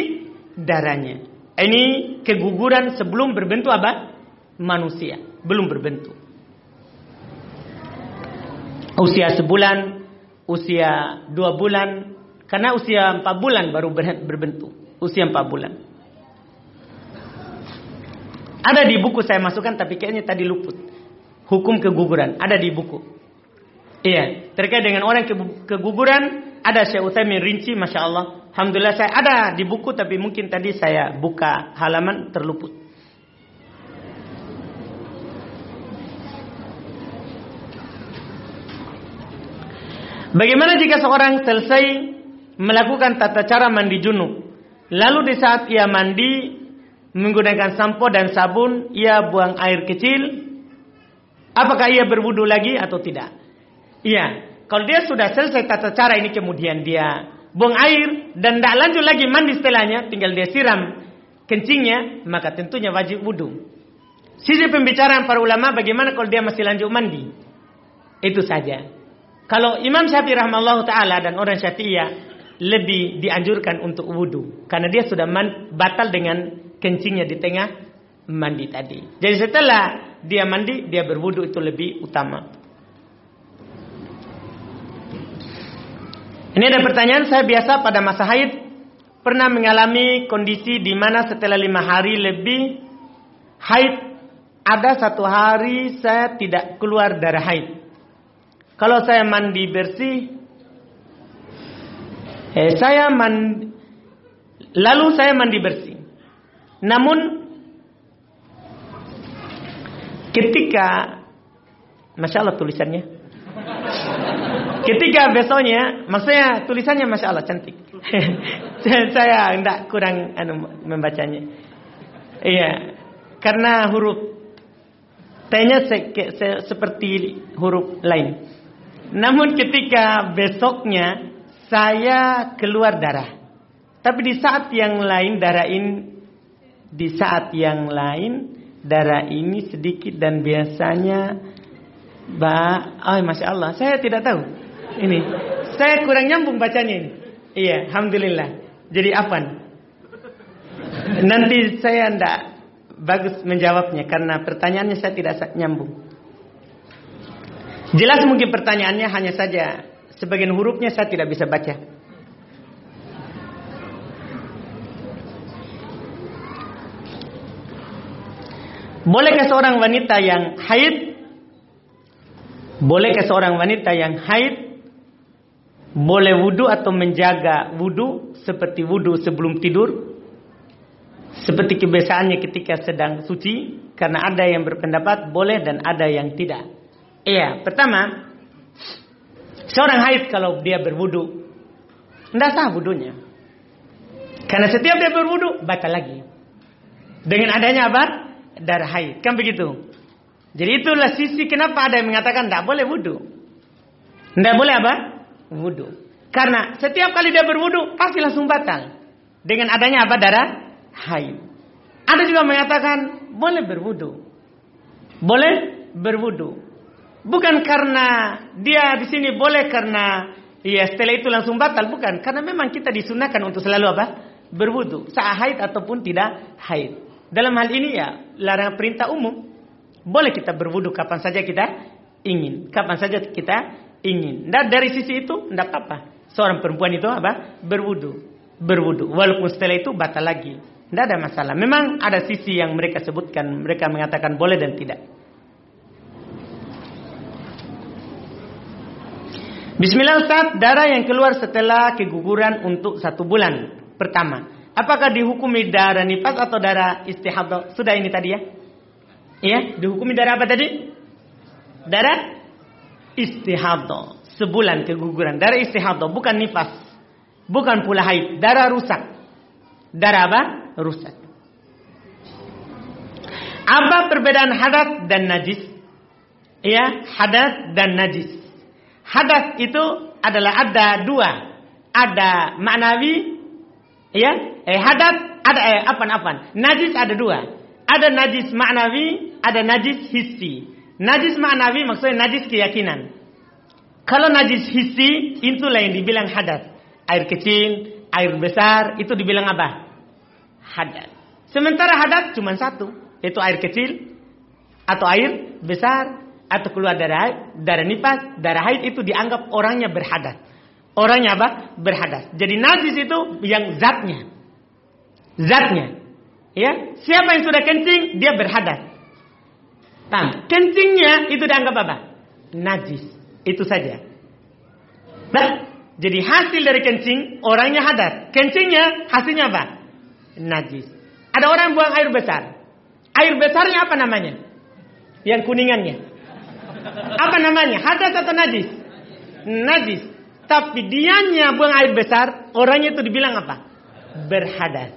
Speaker 1: darahnya. Ini keguguran sebelum berbentuk apa? Manusia, belum berbentuk. Usia sebulan, usia dua bulan, karena usia empat bulan baru berbentuk. Usia empat bulan. Ada di buku saya masukkan tapi kayaknya tadi luput. Hukum keguguran ada di buku. Iya, terkait dengan orang keguguran ada Syekh Utsaimin rinci Masya Allah. Alhamdulillah saya ada di buku tapi mungkin tadi saya buka halaman terluput. Bagaimana jika seorang selesai melakukan tata cara mandi junub, lalu di saat ia mandi menggunakan sampo dan sabun, ia buang air kecil, apakah ia berwudu lagi atau tidak? Iya, kalau dia sudah selesai tata cara ini kemudian dia buang air dan tidak lanjut lagi mandi setelahnya, tinggal dia siram kencingnya, maka tentunya wajib wudu. Sisi pembicaraan para ulama bagaimana kalau dia masih lanjut mandi? Itu saja. Kalau Imam Syafi'i rahimahullah taala dan orang Syafi'iyah lebih dianjurkan untuk wudu karena dia sudah batal dengan kencingnya di tengah mandi tadi. Jadi setelah dia mandi, dia berwudu itu lebih utama. Ini ada pertanyaan saya biasa pada masa haid pernah mengalami kondisi di mana setelah lima hari lebih haid ada satu hari saya tidak keluar darah haid. Kalau saya mandi bersih, eh, saya mandi, lalu saya mandi bersih. Namun ketika Masya Allah tulisannya. Ketika besoknya Maksudnya tulisannya Masya Allah cantik. *laughs* Saya tidak kurang anu, membacanya. Iya Karena huruf T-nya se se seperti huruf lain. Namun ketika besoknya Saya keluar darah. Tapi di saat yang lain darah ini di saat yang lain darah ini sedikit dan biasanya ba oh masya Allah saya tidak tahu. Ini saya kurang nyambung bacanya ini. Iya alhamdulillah. Jadi apa nanti saya ndak bagus menjawabnya karena pertanyaannya saya tidak nyambung. Jelas mungkin pertanyaannya hanya saja. Sebagian hurufnya saya tidak bisa baca Bolehkah seorang wanita yang haid Bolehkah seorang wanita yang haid boleh wudhu atau menjaga wudhu seperti wudhu sebelum tidur? Seperti kebiasaannya ketika sedang suci? Karena ada yang berpendapat boleh dan ada yang tidak. Iya, pertama, seorang haid kalau dia berwudhu, tidak sah wudhunya. Karena setiap dia berwudhu, batal lagi. Dengan adanya apa? Darah haid. Kan begitu. Jadi itulah sisi kenapa ada yang mengatakan tidak boleh wudhu. Tidak boleh apa? Wudhu. Karena setiap kali dia berwudhu pasti langsung batal. Dengan adanya apa? Darah haid. Ada juga mengatakan boleh berwudhu. Boleh berwudhu. Bukan karena dia di sini boleh karena ya setelah itu langsung batal. Bukan. Karena memang kita disunahkan untuk selalu apa? Berwudhu. Saat haid ataupun tidak haid. Dalam hal ini ya larangan perintah umum. Boleh kita berwudu kapan saja kita ingin. Kapan saja kita ingin. Dan dari sisi itu tidak apa-apa. Seorang perempuan itu apa? Berwudu. Berwudu. Walaupun setelah itu batal lagi. Tidak ada masalah. Memang ada sisi yang mereka sebutkan. Mereka mengatakan boleh dan tidak. Bismillah Ustaz, darah yang keluar setelah keguguran untuk satu bulan pertama. Apakah dihukumi darah nifas atau darah istihadah? Sudah ini tadi ya? Iya, dihukumi darah apa tadi? Darah istihadah. Sebulan keguguran. Darah istihadah, bukan nifas. Bukan pula haid. Darah rusak. Darah apa? Rusak. Apa perbedaan hadas dan najis? Ya, hadas dan najis. Hadas itu adalah ada dua. Ada maknawi, ya, eh hadas ada eh apa apa. Najis ada dua. Ada najis maknawi, ada najis hissi. Najis maknawi maksudnya najis keyakinan. Kalau najis hissi itu lain dibilang hadas. Air kecil, air besar itu dibilang apa? Hadas. Sementara hadas cuma satu, yaitu air kecil atau air besar atau keluar darah darah nifas, darah haid itu dianggap orangnya berhadas. Orangnya apa? Berhadas. Jadi najis itu yang zatnya. Zatnya. Ya, siapa yang sudah kencing, dia berhadas. Nah, kencingnya itu dianggap apa? Najis. Itu saja. Nah, jadi hasil dari kencing, orangnya hadas. Kencingnya hasilnya apa? Najis. Ada orang buang air besar. Air besarnya apa namanya? Yang kuningannya. Apa namanya? Hadas atau najis? Najis. Tapi dianya buang air besar, orangnya itu dibilang apa? Berhadas.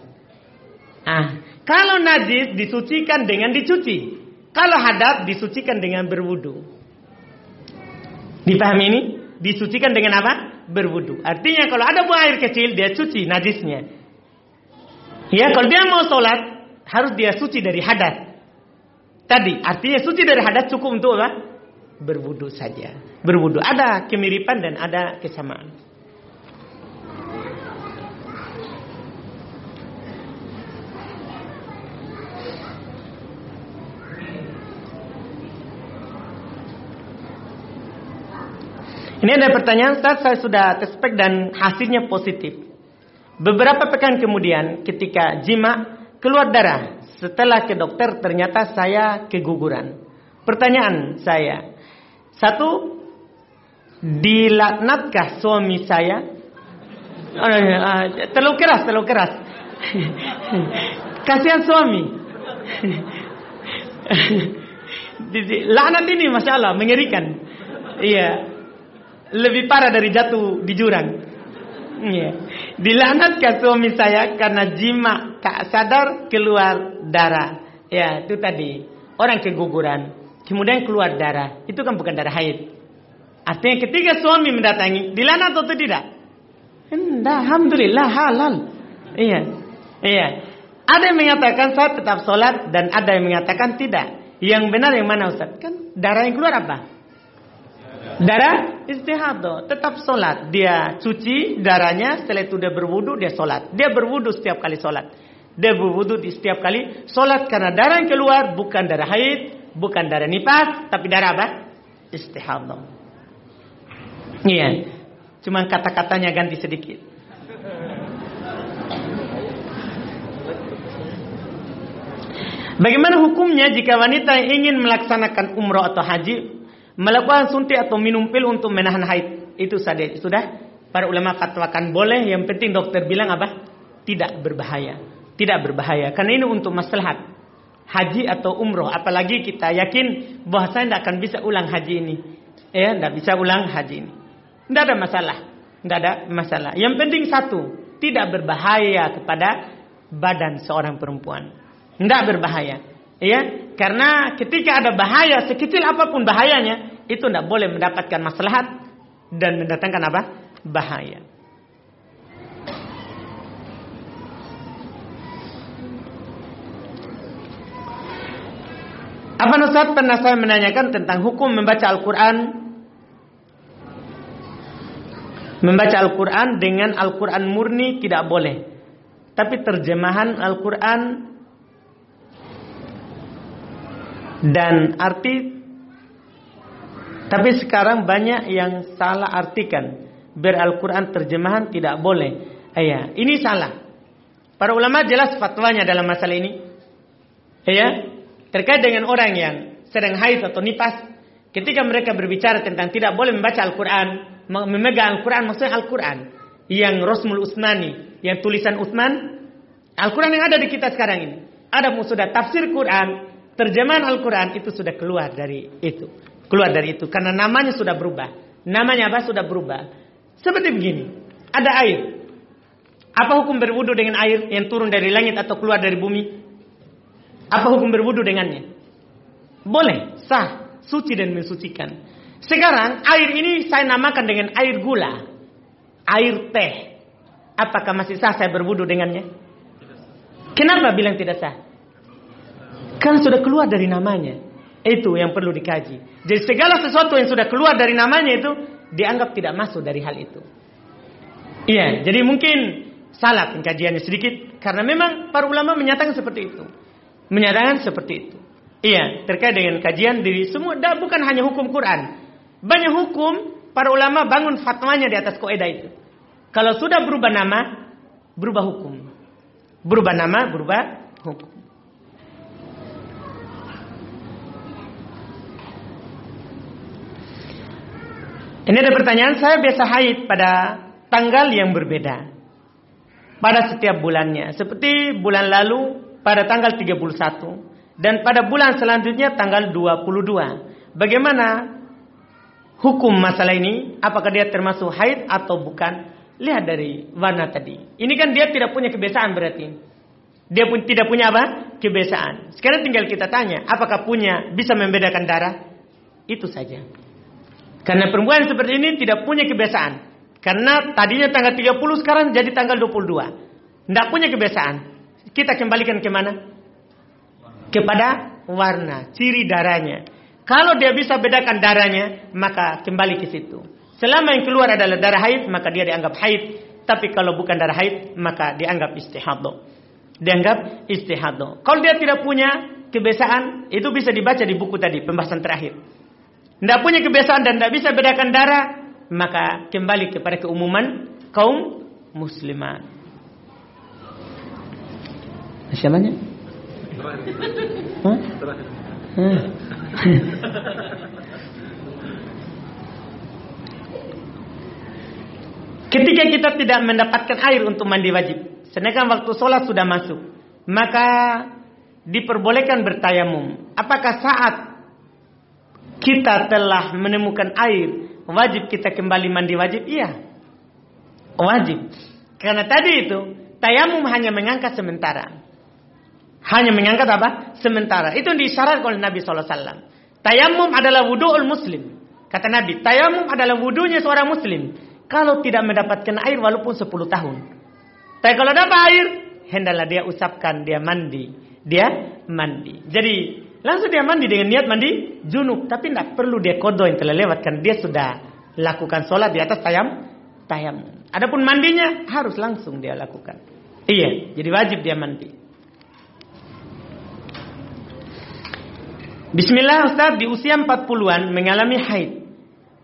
Speaker 1: Ah, kalau najis disucikan dengan dicuci. Kalau hadap disucikan dengan berwudu. Dipahami ini? Disucikan dengan apa? Berwudu. Artinya kalau ada buang air kecil dia cuci najisnya. Ya, kalau dia mau sholat harus dia suci dari hadat. Tadi artinya suci dari hadat cukup untuk apa? Berwudu saja. Berwudu ada kemiripan dan ada kesamaan. Ini ada pertanyaan, Ustaz, saya sudah tespek dan hasilnya positif. Beberapa pekan kemudian ketika jima keluar darah. Setelah ke dokter ternyata saya keguguran. Pertanyaan saya. Satu, dilaknatkah suami saya? Oh, uh, terlalu keras, terlalu keras. *laughs* Kasihan suami. *laughs* Laknat ini Masya Allah mengerikan. Iya lebih parah dari jatuh di jurang. Iya. Dilaknatkan suami saya karena jima tak sadar keluar darah. Ya, itu tadi. Orang keguguran, kemudian keluar darah. Itu kan bukan darah haid. Artinya ketika suami mendatangi, dilaknat atau tidak? Tidak, alhamdulillah halal. Iya. Iya. Ada yang mengatakan saya tetap sholat dan ada yang mengatakan tidak. Yang benar yang mana Ustaz? Kan darah yang keluar apa? Darah istihadah, tetap sholat. Dia cuci darahnya, setelah itu dia berwudu, dia sholat. Dia berwudu setiap kali sholat. Dia berwudu di setiap kali sholat karena darah yang keluar bukan darah haid, bukan darah nifas, tapi darah apa? Istihadah. Iya. Cuma kata-katanya ganti sedikit. Bagaimana hukumnya jika wanita ingin melaksanakan umroh atau haji Melakukan suntik atau minum pil untuk menahan haid itu saja sudah para ulama fatwakan boleh yang penting dokter bilang apa? Tidak berbahaya. Tidak berbahaya karena ini untuk maslahat haji atau umroh apalagi kita yakin bahwa saya tidak akan bisa ulang haji ini. Ya, tidak bisa ulang haji ini. Tidak ada masalah. Tidak ada masalah. Yang penting satu, tidak berbahaya kepada badan seorang perempuan. Tidak berbahaya. Ya, karena ketika ada bahaya sekecil apa pun bahayanya, itu tidak boleh mendapatkan maslahat dan mendatangkan apa? Bahaya. Apa Ustaz? Pernah saya menanyakan tentang hukum membaca Al-Quran? Membaca Al-Quran dengan Al-Quran murni tidak boleh. Tapi terjemahan Al-Quran dan arti tapi sekarang banyak yang salah artikan. Ber Al-Quran terjemahan tidak boleh. Ya ini salah. Para ulama jelas fatwanya dalam masalah ini. Ya terkait dengan orang yang sedang haid atau nifas ketika mereka berbicara tentang tidak boleh membaca Al-Quran memegang Al-Quran maksudnya Al-Quran yang Rosmul Utsmani yang tulisan Utsman Al-Quran yang ada di kita sekarang ini ada sudah tafsir Quran terjemahan Al-Quran itu sudah keluar dari itu. Keluar dari itu. Karena namanya sudah berubah. Namanya apa? Sudah berubah. Seperti begini. Ada air. Apa hukum berwudu dengan air yang turun dari langit atau keluar dari bumi? Apa hukum berwudu dengannya? Boleh, sah, suci dan mensucikan. Sekarang air ini saya namakan dengan air gula, air teh. Apakah masih sah saya berwudu dengannya? Kenapa bilang tidak sah? Kan sudah keluar dari namanya. Itu yang perlu dikaji. Jadi segala sesuatu yang sudah keluar dari namanya itu dianggap tidak masuk dari hal itu. Iya, jadi mungkin salah pengkajiannya sedikit karena memang para ulama menyatakan seperti itu. Menyatakan seperti itu. Iya, terkait dengan kajian diri semua dan bukan hanya hukum Quran. Banyak hukum para ulama bangun fatwanya di atas kaidah itu. Kalau sudah berubah nama, berubah hukum. Berubah nama, berubah hukum. Ini ada pertanyaan, saya biasa haid pada tanggal yang berbeda. Pada setiap bulannya. Seperti bulan lalu pada tanggal 31. Dan pada bulan selanjutnya tanggal 22. Bagaimana hukum masalah ini? Apakah dia termasuk haid atau bukan? Lihat dari warna tadi. Ini kan dia tidak punya kebiasaan berarti. Dia pun tidak punya apa? Kebiasaan. Sekarang tinggal kita tanya, apakah punya bisa membedakan darah? Itu saja. Karena perempuan seperti ini tidak punya kebiasaan. Karena tadinya tanggal 30 sekarang jadi tanggal 22. Tidak punya kebiasaan. Kita kembalikan ke mana? Kepada warna, ciri darahnya. Kalau dia bisa bedakan darahnya, maka kembali ke situ. Selama yang keluar adalah darah haid, maka dia dianggap haid. Tapi kalau bukan darah haid, maka dianggap istihado. Dianggap istihado. Kalau dia tidak punya kebiasaan, itu bisa dibaca di buku tadi, pembahasan terakhir tidak punya kebiasaan dan tidak bisa bedakan darah, maka kembali kepada keumuman kaum muslimat. Siapanya? Ketika kita tidak mendapatkan air untuk mandi wajib, sedangkan waktu sholat sudah masuk, maka diperbolehkan bertayamum. Apakah saat kita telah menemukan air, wajib kita kembali mandi wajib? Iya. Wajib. Karena tadi itu, tayamum hanya mengangkat sementara. Hanya mengangkat apa? Sementara. Itu disyaratkan oleh Nabi SAW. Tayamum adalah wudhu'ul muslim. Kata Nabi, tayamum adalah wudhunya seorang muslim. Kalau tidak mendapatkan air walaupun 10 tahun. Tapi kalau dapat air, hendaklah dia usapkan, dia mandi. Dia mandi. Jadi Langsung dia mandi dengan niat mandi junub. Tapi tidak perlu dia kodo yang telah lewat. Dia sudah lakukan sholat di atas tayam. tayam. Adapun mandinya harus langsung dia lakukan. Iya, jadi wajib dia mandi. Bismillah Ustaz di usia 40-an mengalami haid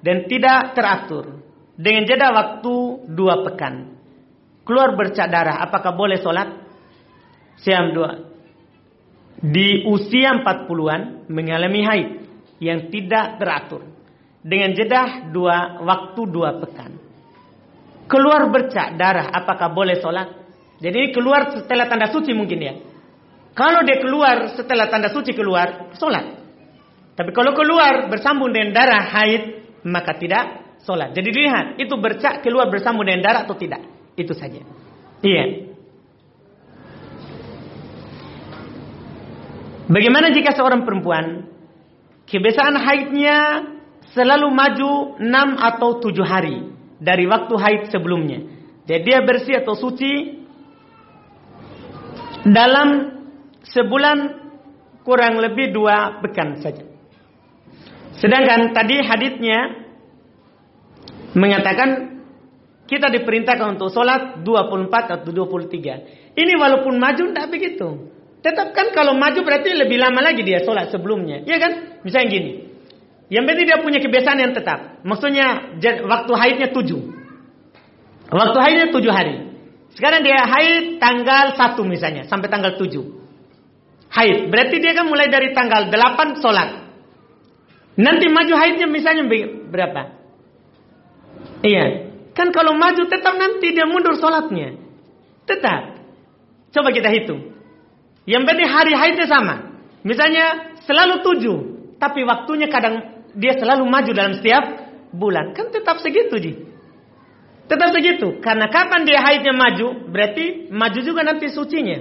Speaker 1: dan tidak teratur dengan jeda waktu dua pekan. Keluar bercak darah, apakah boleh sholat? Siam dua di usia 40-an mengalami haid yang tidak teratur dengan jeda dua waktu dua pekan. Keluar bercak darah, apakah boleh sholat? Jadi ini keluar setelah tanda suci mungkin ya. Kalau dia keluar setelah tanda suci keluar, sholat. Tapi kalau keluar bersambung dengan darah haid, maka tidak sholat. Jadi dilihat, itu bercak keluar bersambung dengan darah atau tidak. Itu saja. Iya. Bagaimana jika seorang perempuan kebiasaan haidnya selalu maju 6 atau 7 hari dari waktu haid sebelumnya. Jadi dia bersih atau suci dalam sebulan kurang lebih dua pekan saja. Sedangkan tadi hadisnya mengatakan kita diperintahkan untuk sholat 24 atau 23. Ini walaupun maju tidak begitu. Tetap kan kalau maju berarti lebih lama lagi dia sholat sebelumnya. Iya kan? Misalnya gini. Yang penting dia punya kebiasaan yang tetap. Maksudnya waktu haidnya tujuh. Waktu haidnya tujuh hari. Sekarang dia haid tanggal satu misalnya. Sampai tanggal tujuh. Haid. Berarti dia kan mulai dari tanggal delapan sholat. Nanti maju haidnya misalnya berapa? Iya. Kan kalau maju tetap nanti dia mundur sholatnya. Tetap. Coba kita hitung. Yang penting hari haidnya sama. Misalnya selalu tujuh. Tapi waktunya kadang dia selalu maju dalam setiap bulan. Kan tetap segitu Ji. Tetap segitu. Karena kapan dia haidnya maju. Berarti maju juga nanti sucinya.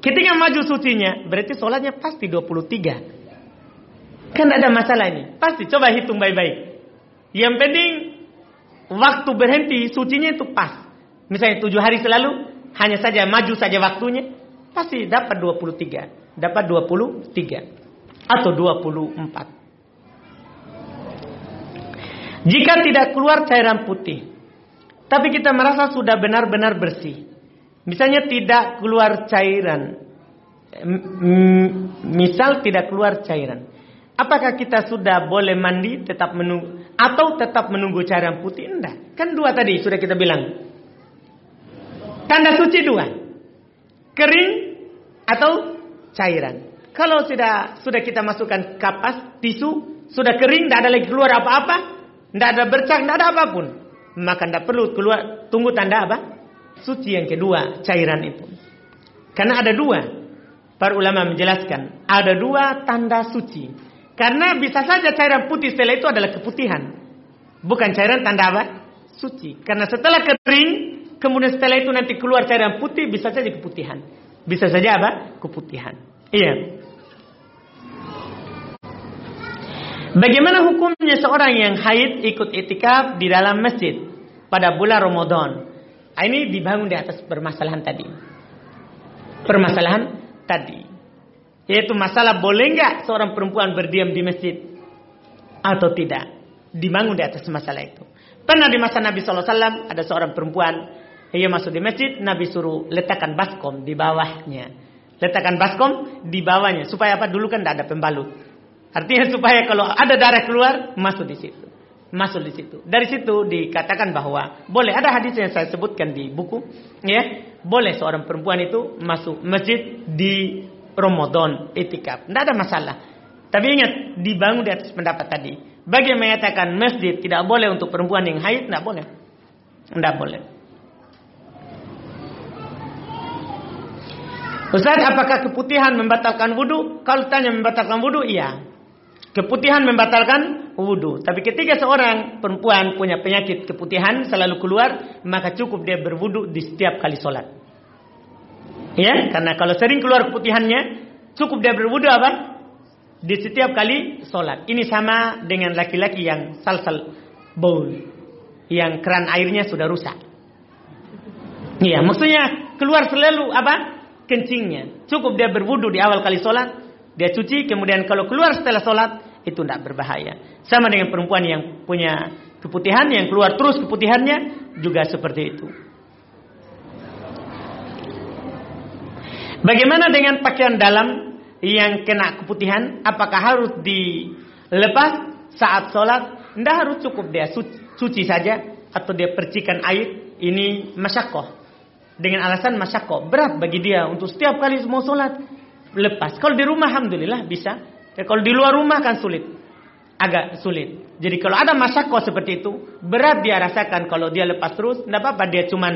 Speaker 1: Ketika maju sucinya, berarti sholatnya pasti 23. Kan ada masalah ini. Pasti coba hitung baik-baik. Yang penting waktu berhenti sucinya itu pas. Misalnya tujuh hari selalu, hanya saja maju saja waktunya, pasti dapat 23. Dapat 23. Atau 24. Jika tidak keluar cairan putih, tapi kita merasa sudah benar-benar bersih. Misalnya tidak keluar cairan. Misal tidak keluar cairan. Apakah kita sudah boleh mandi tetap menunggu atau tetap menunggu cairan putih? Enggak. Kan dua tadi sudah kita bilang. Tanda suci dua. Kering atau cairan. Kalau sudah sudah kita masukkan kapas, tisu, sudah kering, tidak ada lagi keluar apa-apa, tidak ada bercak, tidak ada apa pun. Maka tidak perlu keluar, tunggu tanda apa? Suci yang kedua, cairan itu. Karena ada dua. Para ulama menjelaskan, ada dua tanda suci. Karena bisa saja cairan putih setelah itu adalah keputihan. Bukan cairan tanda apa? Suci. Karena setelah kering, Kemudian setelah itu nanti keluar cairan putih bisa saja keputihan. Bisa saja apa? Keputihan. Iya. Bagaimana hukumnya seorang yang haid ikut itikaf di dalam masjid pada bulan Ramadan? Ah, ini dibangun di atas permasalahan tadi. Permasalahan tadi. Yaitu masalah boleh nggak seorang perempuan berdiam di masjid atau tidak. Dibangun di atas masalah itu. Pernah di masa Nabi SAW ada seorang perempuan ia masuk di masjid, Nabi suruh letakkan baskom di bawahnya. Letakkan baskom di bawahnya. Supaya apa? Dulu kan tidak ada pembalut. Artinya supaya kalau ada darah keluar, masuk di situ. Masuk di situ. Dari situ dikatakan bahwa boleh ada hadis yang saya sebutkan di buku, ya boleh seorang perempuan itu masuk masjid di Ramadan etikaf. Tidak ada masalah. Tapi ingat dibangun di atas pendapat tadi. Bagi yang mengatakan masjid tidak boleh untuk perempuan yang haid, tidak boleh. Tidak boleh. Ustaz, apakah keputihan membatalkan wudhu? Kalau tanya membatalkan wudhu, iya. Keputihan membatalkan wudhu. Tapi ketika seorang perempuan punya penyakit keputihan selalu keluar, maka cukup dia berwudhu di setiap kali sholat. Ya, karena kalau sering keluar keputihannya, cukup dia berwudhu apa? Di setiap kali sholat. Ini sama dengan laki-laki yang sal-sal bowl. Yang keran airnya sudah rusak. Iya, maksudnya keluar selalu apa? kencingnya. Cukup dia berwudu di awal kali sholat, dia cuci, kemudian kalau keluar setelah sholat, itu tidak berbahaya. Sama dengan perempuan yang punya keputihan, yang keluar terus keputihannya, juga seperti itu. Bagaimana dengan pakaian dalam yang kena keputihan? Apakah harus dilepas saat sholat? Tidak harus cukup dia cuci saja atau dia percikan air. Ini masyakoh dengan alasan masyakko berat bagi dia untuk setiap kali mau sholat lepas. Kalau di rumah alhamdulillah bisa. Ya, kalau di luar rumah kan sulit. Agak sulit. Jadi kalau ada masyakko seperti itu, berat dia rasakan kalau dia lepas terus, tidak apa-apa dia cuman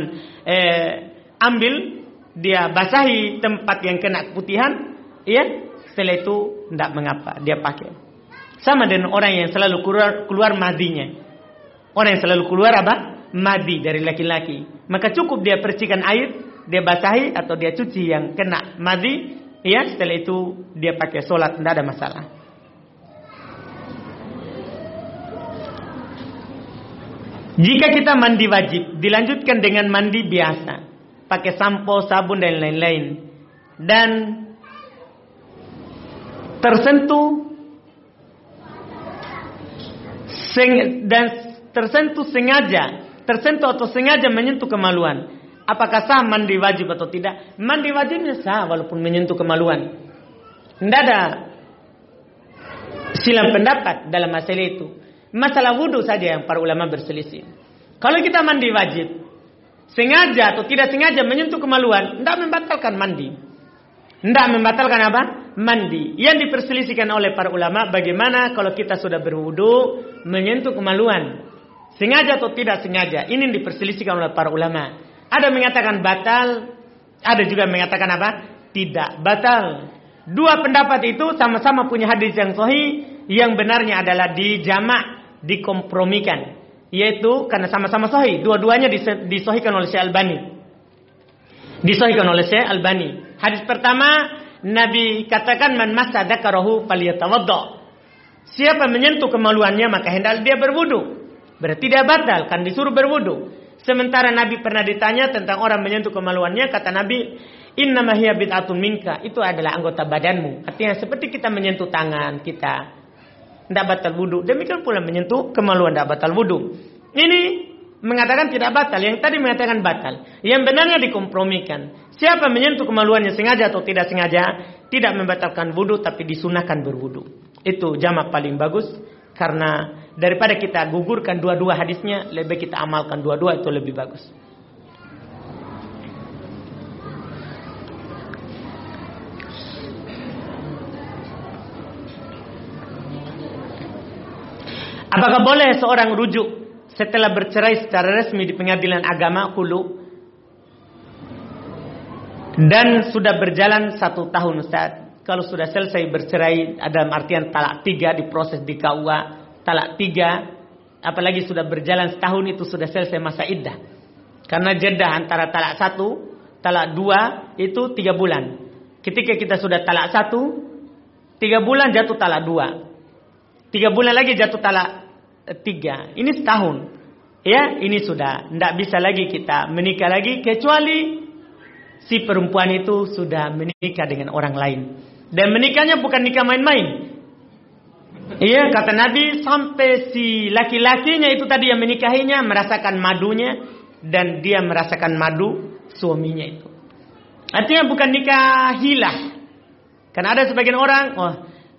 Speaker 1: eh, ambil, dia basahi tempat yang kena keputihan, ya, setelah itu tidak mengapa, dia pakai. Sama dengan orang yang selalu keluar keluar madinya. Orang yang selalu keluar apa? madi dari laki-laki, maka cukup dia percikan air, dia basahi atau dia cuci yang kena madi, ya setelah itu dia pakai sholat, tidak ada masalah. Jika kita mandi wajib, dilanjutkan dengan mandi biasa, pakai sampo, sabun dan lain-lain, dan tersentuh dan tersentuh sengaja tersentuh atau sengaja menyentuh kemaluan. Apakah sah mandi wajib atau tidak? Mandi wajibnya sah walaupun menyentuh kemaluan. Tidak ada silam pendapat dalam masalah itu. Masalah wudhu saja yang para ulama berselisih. Kalau kita mandi wajib, sengaja atau tidak sengaja menyentuh kemaluan, tidak membatalkan mandi. Tidak membatalkan apa? Mandi. Yang diperselisihkan oleh para ulama bagaimana kalau kita sudah berwudhu menyentuh kemaluan. Sengaja atau tidak sengaja. Ini diperselisihkan oleh para ulama. Ada mengatakan batal. Ada juga mengatakan apa? Tidak batal. Dua pendapat itu sama-sama punya hadis yang sahih. Yang benarnya adalah dijamak, dikompromikan. Yaitu karena sama-sama sahih. Dua-duanya disahihkan oleh Syekh Albani. Disahihkan oleh Syekh Albani. Hadis pertama Nabi katakan man masa dzakarahu falyatawaddo. Siapa menyentuh kemaluannya maka hendak dia berwudu. Berarti dia batal kan disuruh berwudu. Sementara Nabi pernah ditanya tentang orang menyentuh kemaluannya kata Nabi Inna hiya bid'atun minka. Itu adalah anggota badanmu. Artinya seperti kita menyentuh tangan kita. Tidak batal wudhu. Demikian pula menyentuh kemaluan tidak batal wudhu. Ini mengatakan tidak batal. Yang tadi mengatakan batal. Yang benarnya dikompromikan. Siapa menyentuh kemaluannya sengaja atau tidak sengaja, tidak membatalkan wudhu tapi disunahkan berwudhu. Itu jamak paling bagus karena daripada kita gugurkan dua-dua hadisnya, lebih kita amalkan dua-dua itu lebih bagus. Apakah boleh seorang rujuk setelah bercerai secara resmi di pengadilan agama hulu dan sudah berjalan satu tahun Ustaz. Kalau sudah selesai bercerai dalam artian talak tiga diproses di KUA talak tiga apalagi sudah berjalan setahun itu sudah selesai masa iddah. Karena jeda antara talak satu, talak dua itu tiga bulan. Ketika kita sudah talak satu, tiga bulan jatuh talak dua. Tiga bulan lagi jatuh talak tiga. Ini setahun. Ya, ini sudah. Tidak bisa lagi kita menikah lagi kecuali si perempuan itu sudah menikah dengan orang lain. Dan menikahnya bukan nikah main-main. Iya, kata Nabi sampai si laki-lakinya itu tadi yang menikahinya merasakan madunya dan dia merasakan madu suaminya itu. Artinya bukan nikah hilah. Karena ada sebagian orang, oh,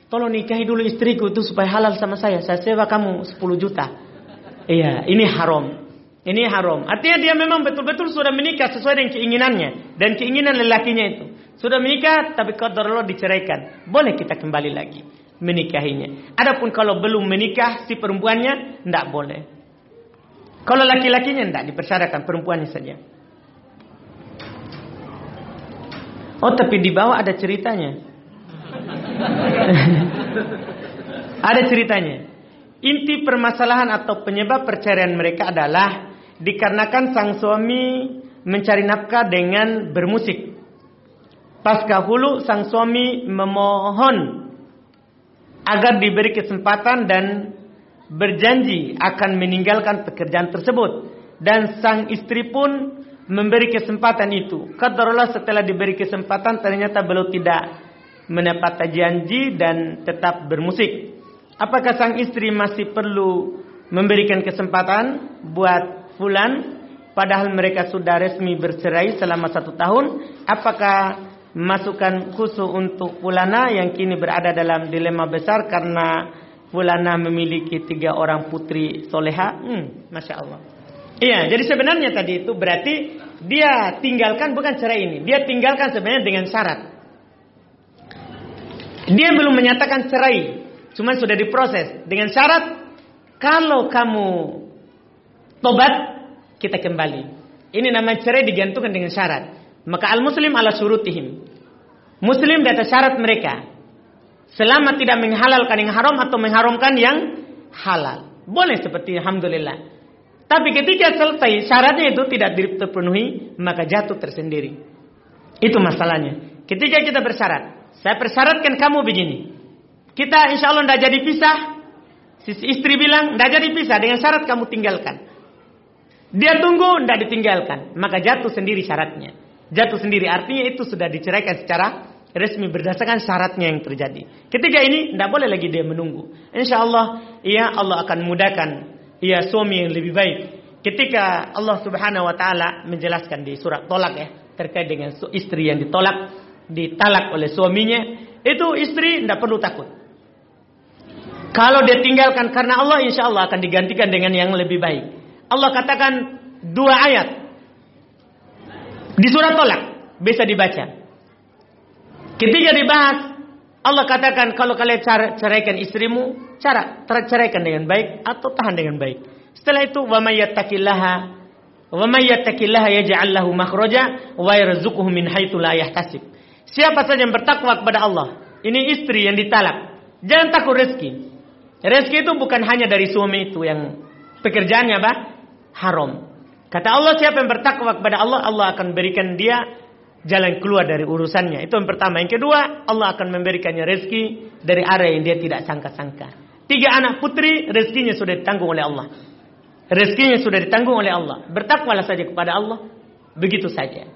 Speaker 1: tolong nikahi dulu istriku itu supaya halal sama saya. Saya sewa kamu 10 juta. Iya, ini haram. Ini haram. Artinya dia memang betul-betul sudah menikah sesuai dengan keinginannya. Dan keinginan lelakinya itu. Sudah menikah tapi qadar Allah diceraikan. Boleh kita kembali lagi menikahinya. Adapun kalau belum menikah si perempuannya, tidak boleh. Kalau laki-lakinya tidak dipersyaratkan perempuannya saja. Oh tapi di bawah ada ceritanya. *laughs* ada ceritanya. Inti permasalahan atau penyebab perceraian mereka adalah dikarenakan sang suami mencari nafkah dengan bermusik. Pasca hulu sang suami memohon agar diberi kesempatan dan berjanji akan meninggalkan pekerjaan tersebut dan sang istri pun memberi kesempatan itu. Katakanlah setelah diberi kesempatan ternyata beliau tidak menepati janji dan tetap bermusik. Apakah sang istri masih perlu memberikan kesempatan buat fulan? Padahal mereka sudah resmi bercerai selama satu tahun. Apakah masukkan khusus untuk fulana yang kini berada dalam dilema besar karena fulana memiliki tiga orang putri soleha? Hmm, masya Allah. Iya jadi sebenarnya tadi itu berarti dia tinggalkan bukan cerai ini dia tinggalkan sebenarnya dengan syarat dia belum menyatakan cerai cuma sudah diproses dengan syarat kalau kamu tobat, kita kembali. Ini nama cerai digantungkan dengan syarat. Maka al-muslim ala surutihim. Muslim di syarat mereka. Selama tidak menghalalkan yang haram atau mengharamkan yang halal. Boleh seperti Alhamdulillah. Tapi ketika selesai syaratnya itu tidak terpenuhi, maka jatuh tersendiri. Itu masalahnya. Ketika kita bersyarat, saya persyaratkan kamu begini. Kita insya Allah tidak jadi pisah. Sisi istri bilang, tidak jadi pisah dengan syarat kamu tinggalkan. Dia tunggu, tidak ditinggalkan. Maka jatuh sendiri syaratnya. Jatuh sendiri artinya itu sudah diceraikan secara resmi berdasarkan syaratnya yang terjadi. Ketika ini tidak boleh lagi dia menunggu. Insya Allah, ia Allah akan mudahkan ia suami yang lebih baik. Ketika Allah Subhanahu Wa Taala menjelaskan di surat tolak ya terkait dengan istri yang ditolak, ditalak oleh suaminya, itu istri tidak perlu takut. Kalau dia tinggalkan karena Allah, insya Allah akan digantikan dengan yang lebih baik. Allah katakan dua ayat di surat tolak bisa dibaca. Ketika dibahas Allah katakan kalau kalian ceraikan istrimu, cara ceraikan dengan baik atau tahan dengan baik. Setelah itu wa may yattaqillaha wa may makhraja wa yarzuquhu min haitsu la yahtasib. Siapa saja yang bertakwa kepada Allah, ini istri yang ditalak, jangan takut rezeki. Rezeki itu bukan hanya dari suami itu yang pekerjaannya apa? haram. Kata Allah siapa yang bertakwa kepada Allah, Allah akan berikan dia jalan keluar dari urusannya. Itu yang pertama. Yang kedua, Allah akan memberikannya rezeki dari area yang dia tidak sangka-sangka. Tiga anak putri, rezekinya sudah ditanggung oleh Allah. Rezekinya sudah ditanggung oleh Allah. Bertakwalah saja kepada Allah. Begitu saja.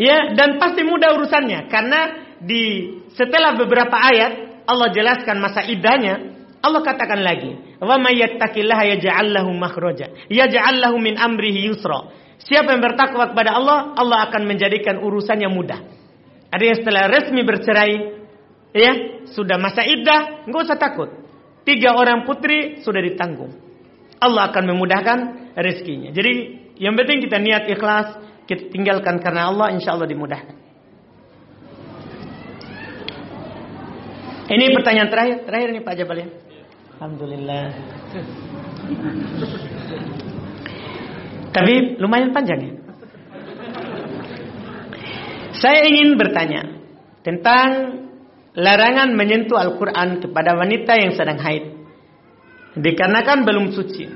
Speaker 1: Ya, dan pasti mudah urusannya karena di setelah beberapa ayat Allah jelaskan masa idahnya, Allah katakan lagi, "Wa may yattaqillaha yaj'al lahu makhraja, yaj'al lahu min amrihi yusra." Siapa yang bertakwa kepada Allah, Allah akan menjadikan urusannya mudah. Ada yang setelah resmi bercerai, ya, sudah masa iddah, enggak usah takut. Tiga orang putri sudah ditanggung. Allah akan memudahkan rezekinya. Jadi yang penting kita niat ikhlas, kita tinggalkan karena Allah, insya Allah dimudahkan. Ini pertanyaan terakhir, terakhir nih Pak Jabal ya. Alhamdulillah. Tapi lumayan panjang ya. Saya ingin bertanya tentang larangan menyentuh Al-Quran kepada wanita yang sedang haid. Dikarenakan belum suci.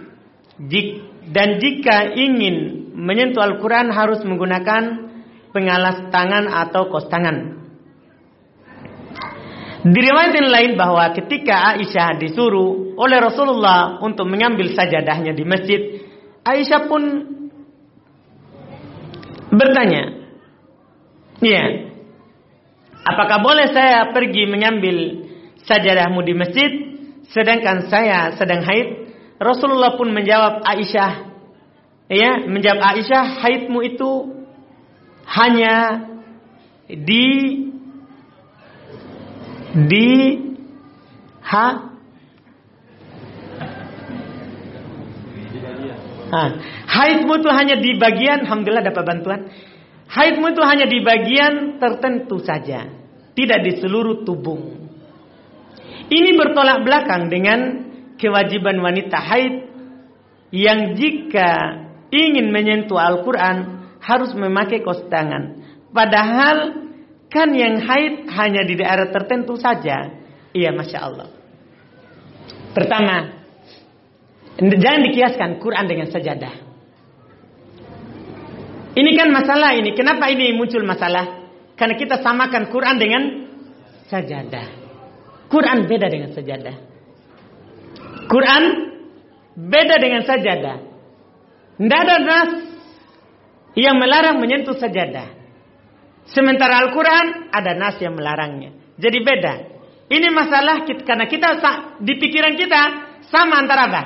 Speaker 1: Dan jika ingin menyentuh Al-Quran harus menggunakan pengalas tangan atau kos tangan. Diriwayatkan lain bahwa ketika Aisyah disuruh oleh Rasulullah untuk mengambil sajadahnya di masjid, Aisyah pun bertanya, "Ya, apakah boleh saya pergi mengambil sajadahmu di masjid sedangkan saya sedang haid?" Rasulullah pun menjawab Aisyah, ya, menjawab Aisyah, haidmu itu hanya di di ha haidmu itu hanya di bagian, alhamdulillah dapat bantuan. Haidmu itu hanya di bagian tertentu saja, tidak di seluruh tubuh. Ini bertolak belakang dengan kewajiban wanita haid yang jika ingin menyentuh Al-Quran harus memakai kos tangan. Padahal kan yang haid hanya di daerah tertentu saja. Iya, masya Allah. Pertama, Jangan dikiaskan Quran dengan sajadah. Ini kan masalah ini. Kenapa ini muncul masalah? Karena kita samakan Quran dengan sajadah. Quran beda dengan sajadah. Quran beda dengan sajadah. Tidak ada nas yang melarang menyentuh sajadah. Sementara Al-Quran ada nas yang melarangnya. Jadi beda. Ini masalah kita, karena kita di pikiran kita sama antara apa?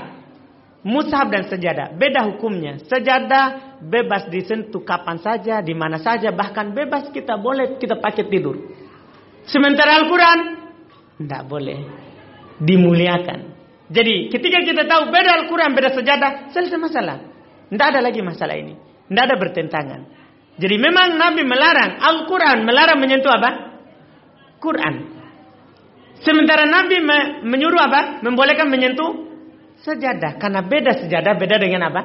Speaker 1: Mushaf dan sejadah beda hukumnya. Sejadah bebas disentuh kapan saja, di mana saja, bahkan bebas kita boleh kita pakai tidur. Sementara Al-Quran tidak boleh dimuliakan. Jadi ketika kita tahu beda Al-Quran, beda sejadah, selesai masalah. Tidak ada lagi masalah ini. Tidak ada bertentangan. Jadi memang Nabi melarang Al-Quran melarang menyentuh apa? Quran. Sementara Nabi menyuruh apa? Membolehkan menyentuh sejadah. Karena beda sejadah, beda dengan apa?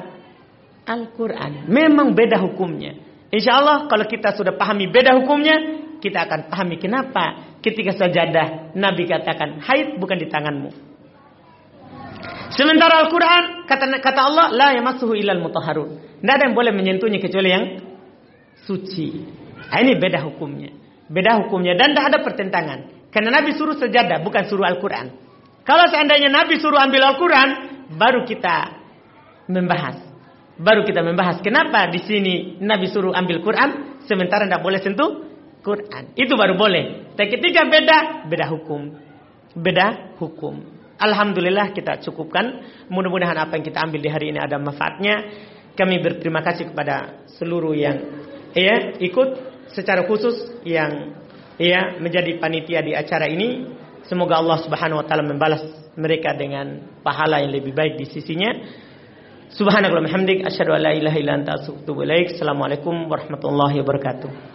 Speaker 1: Al-Quran. Memang beda hukumnya. Insya Allah kalau kita sudah pahami beda hukumnya, kita akan pahami kenapa ketika sejadah Nabi katakan haid bukan di tanganmu. Sementara Al-Quran kata, kata Allah la yamassuhu ilal mutahharun. Tidak ada yang boleh menyentuhnya kecuali yang suci. Nah, ini beda hukumnya. Beda hukumnya dan tidak ada pertentangan. Karena Nabi suruh sejadah bukan suruh Al-Quran. Kalau seandainya Nabi suruh ambil Al-Quran, baru kita membahas. Baru kita membahas kenapa di sini Nabi suruh ambil Quran, sementara tidak boleh sentuh Quran. Itu baru boleh. Tapi ketika beda, beda hukum. Beda hukum. Alhamdulillah kita cukupkan. Mudah-mudahan apa yang kita ambil di hari ini ada manfaatnya. Kami berterima kasih kepada seluruh yang ya ikut secara khusus yang ya menjadi panitia di acara ini. Semoga Allah Subhanahu wa taala membalas mereka dengan pahala yang lebih baik di sisinya. Subhanakallahumma hamdik asyhadu an la ilaha illa anta astaghfiruka. Assalamualaikum warahmatullahi wabarakatuh.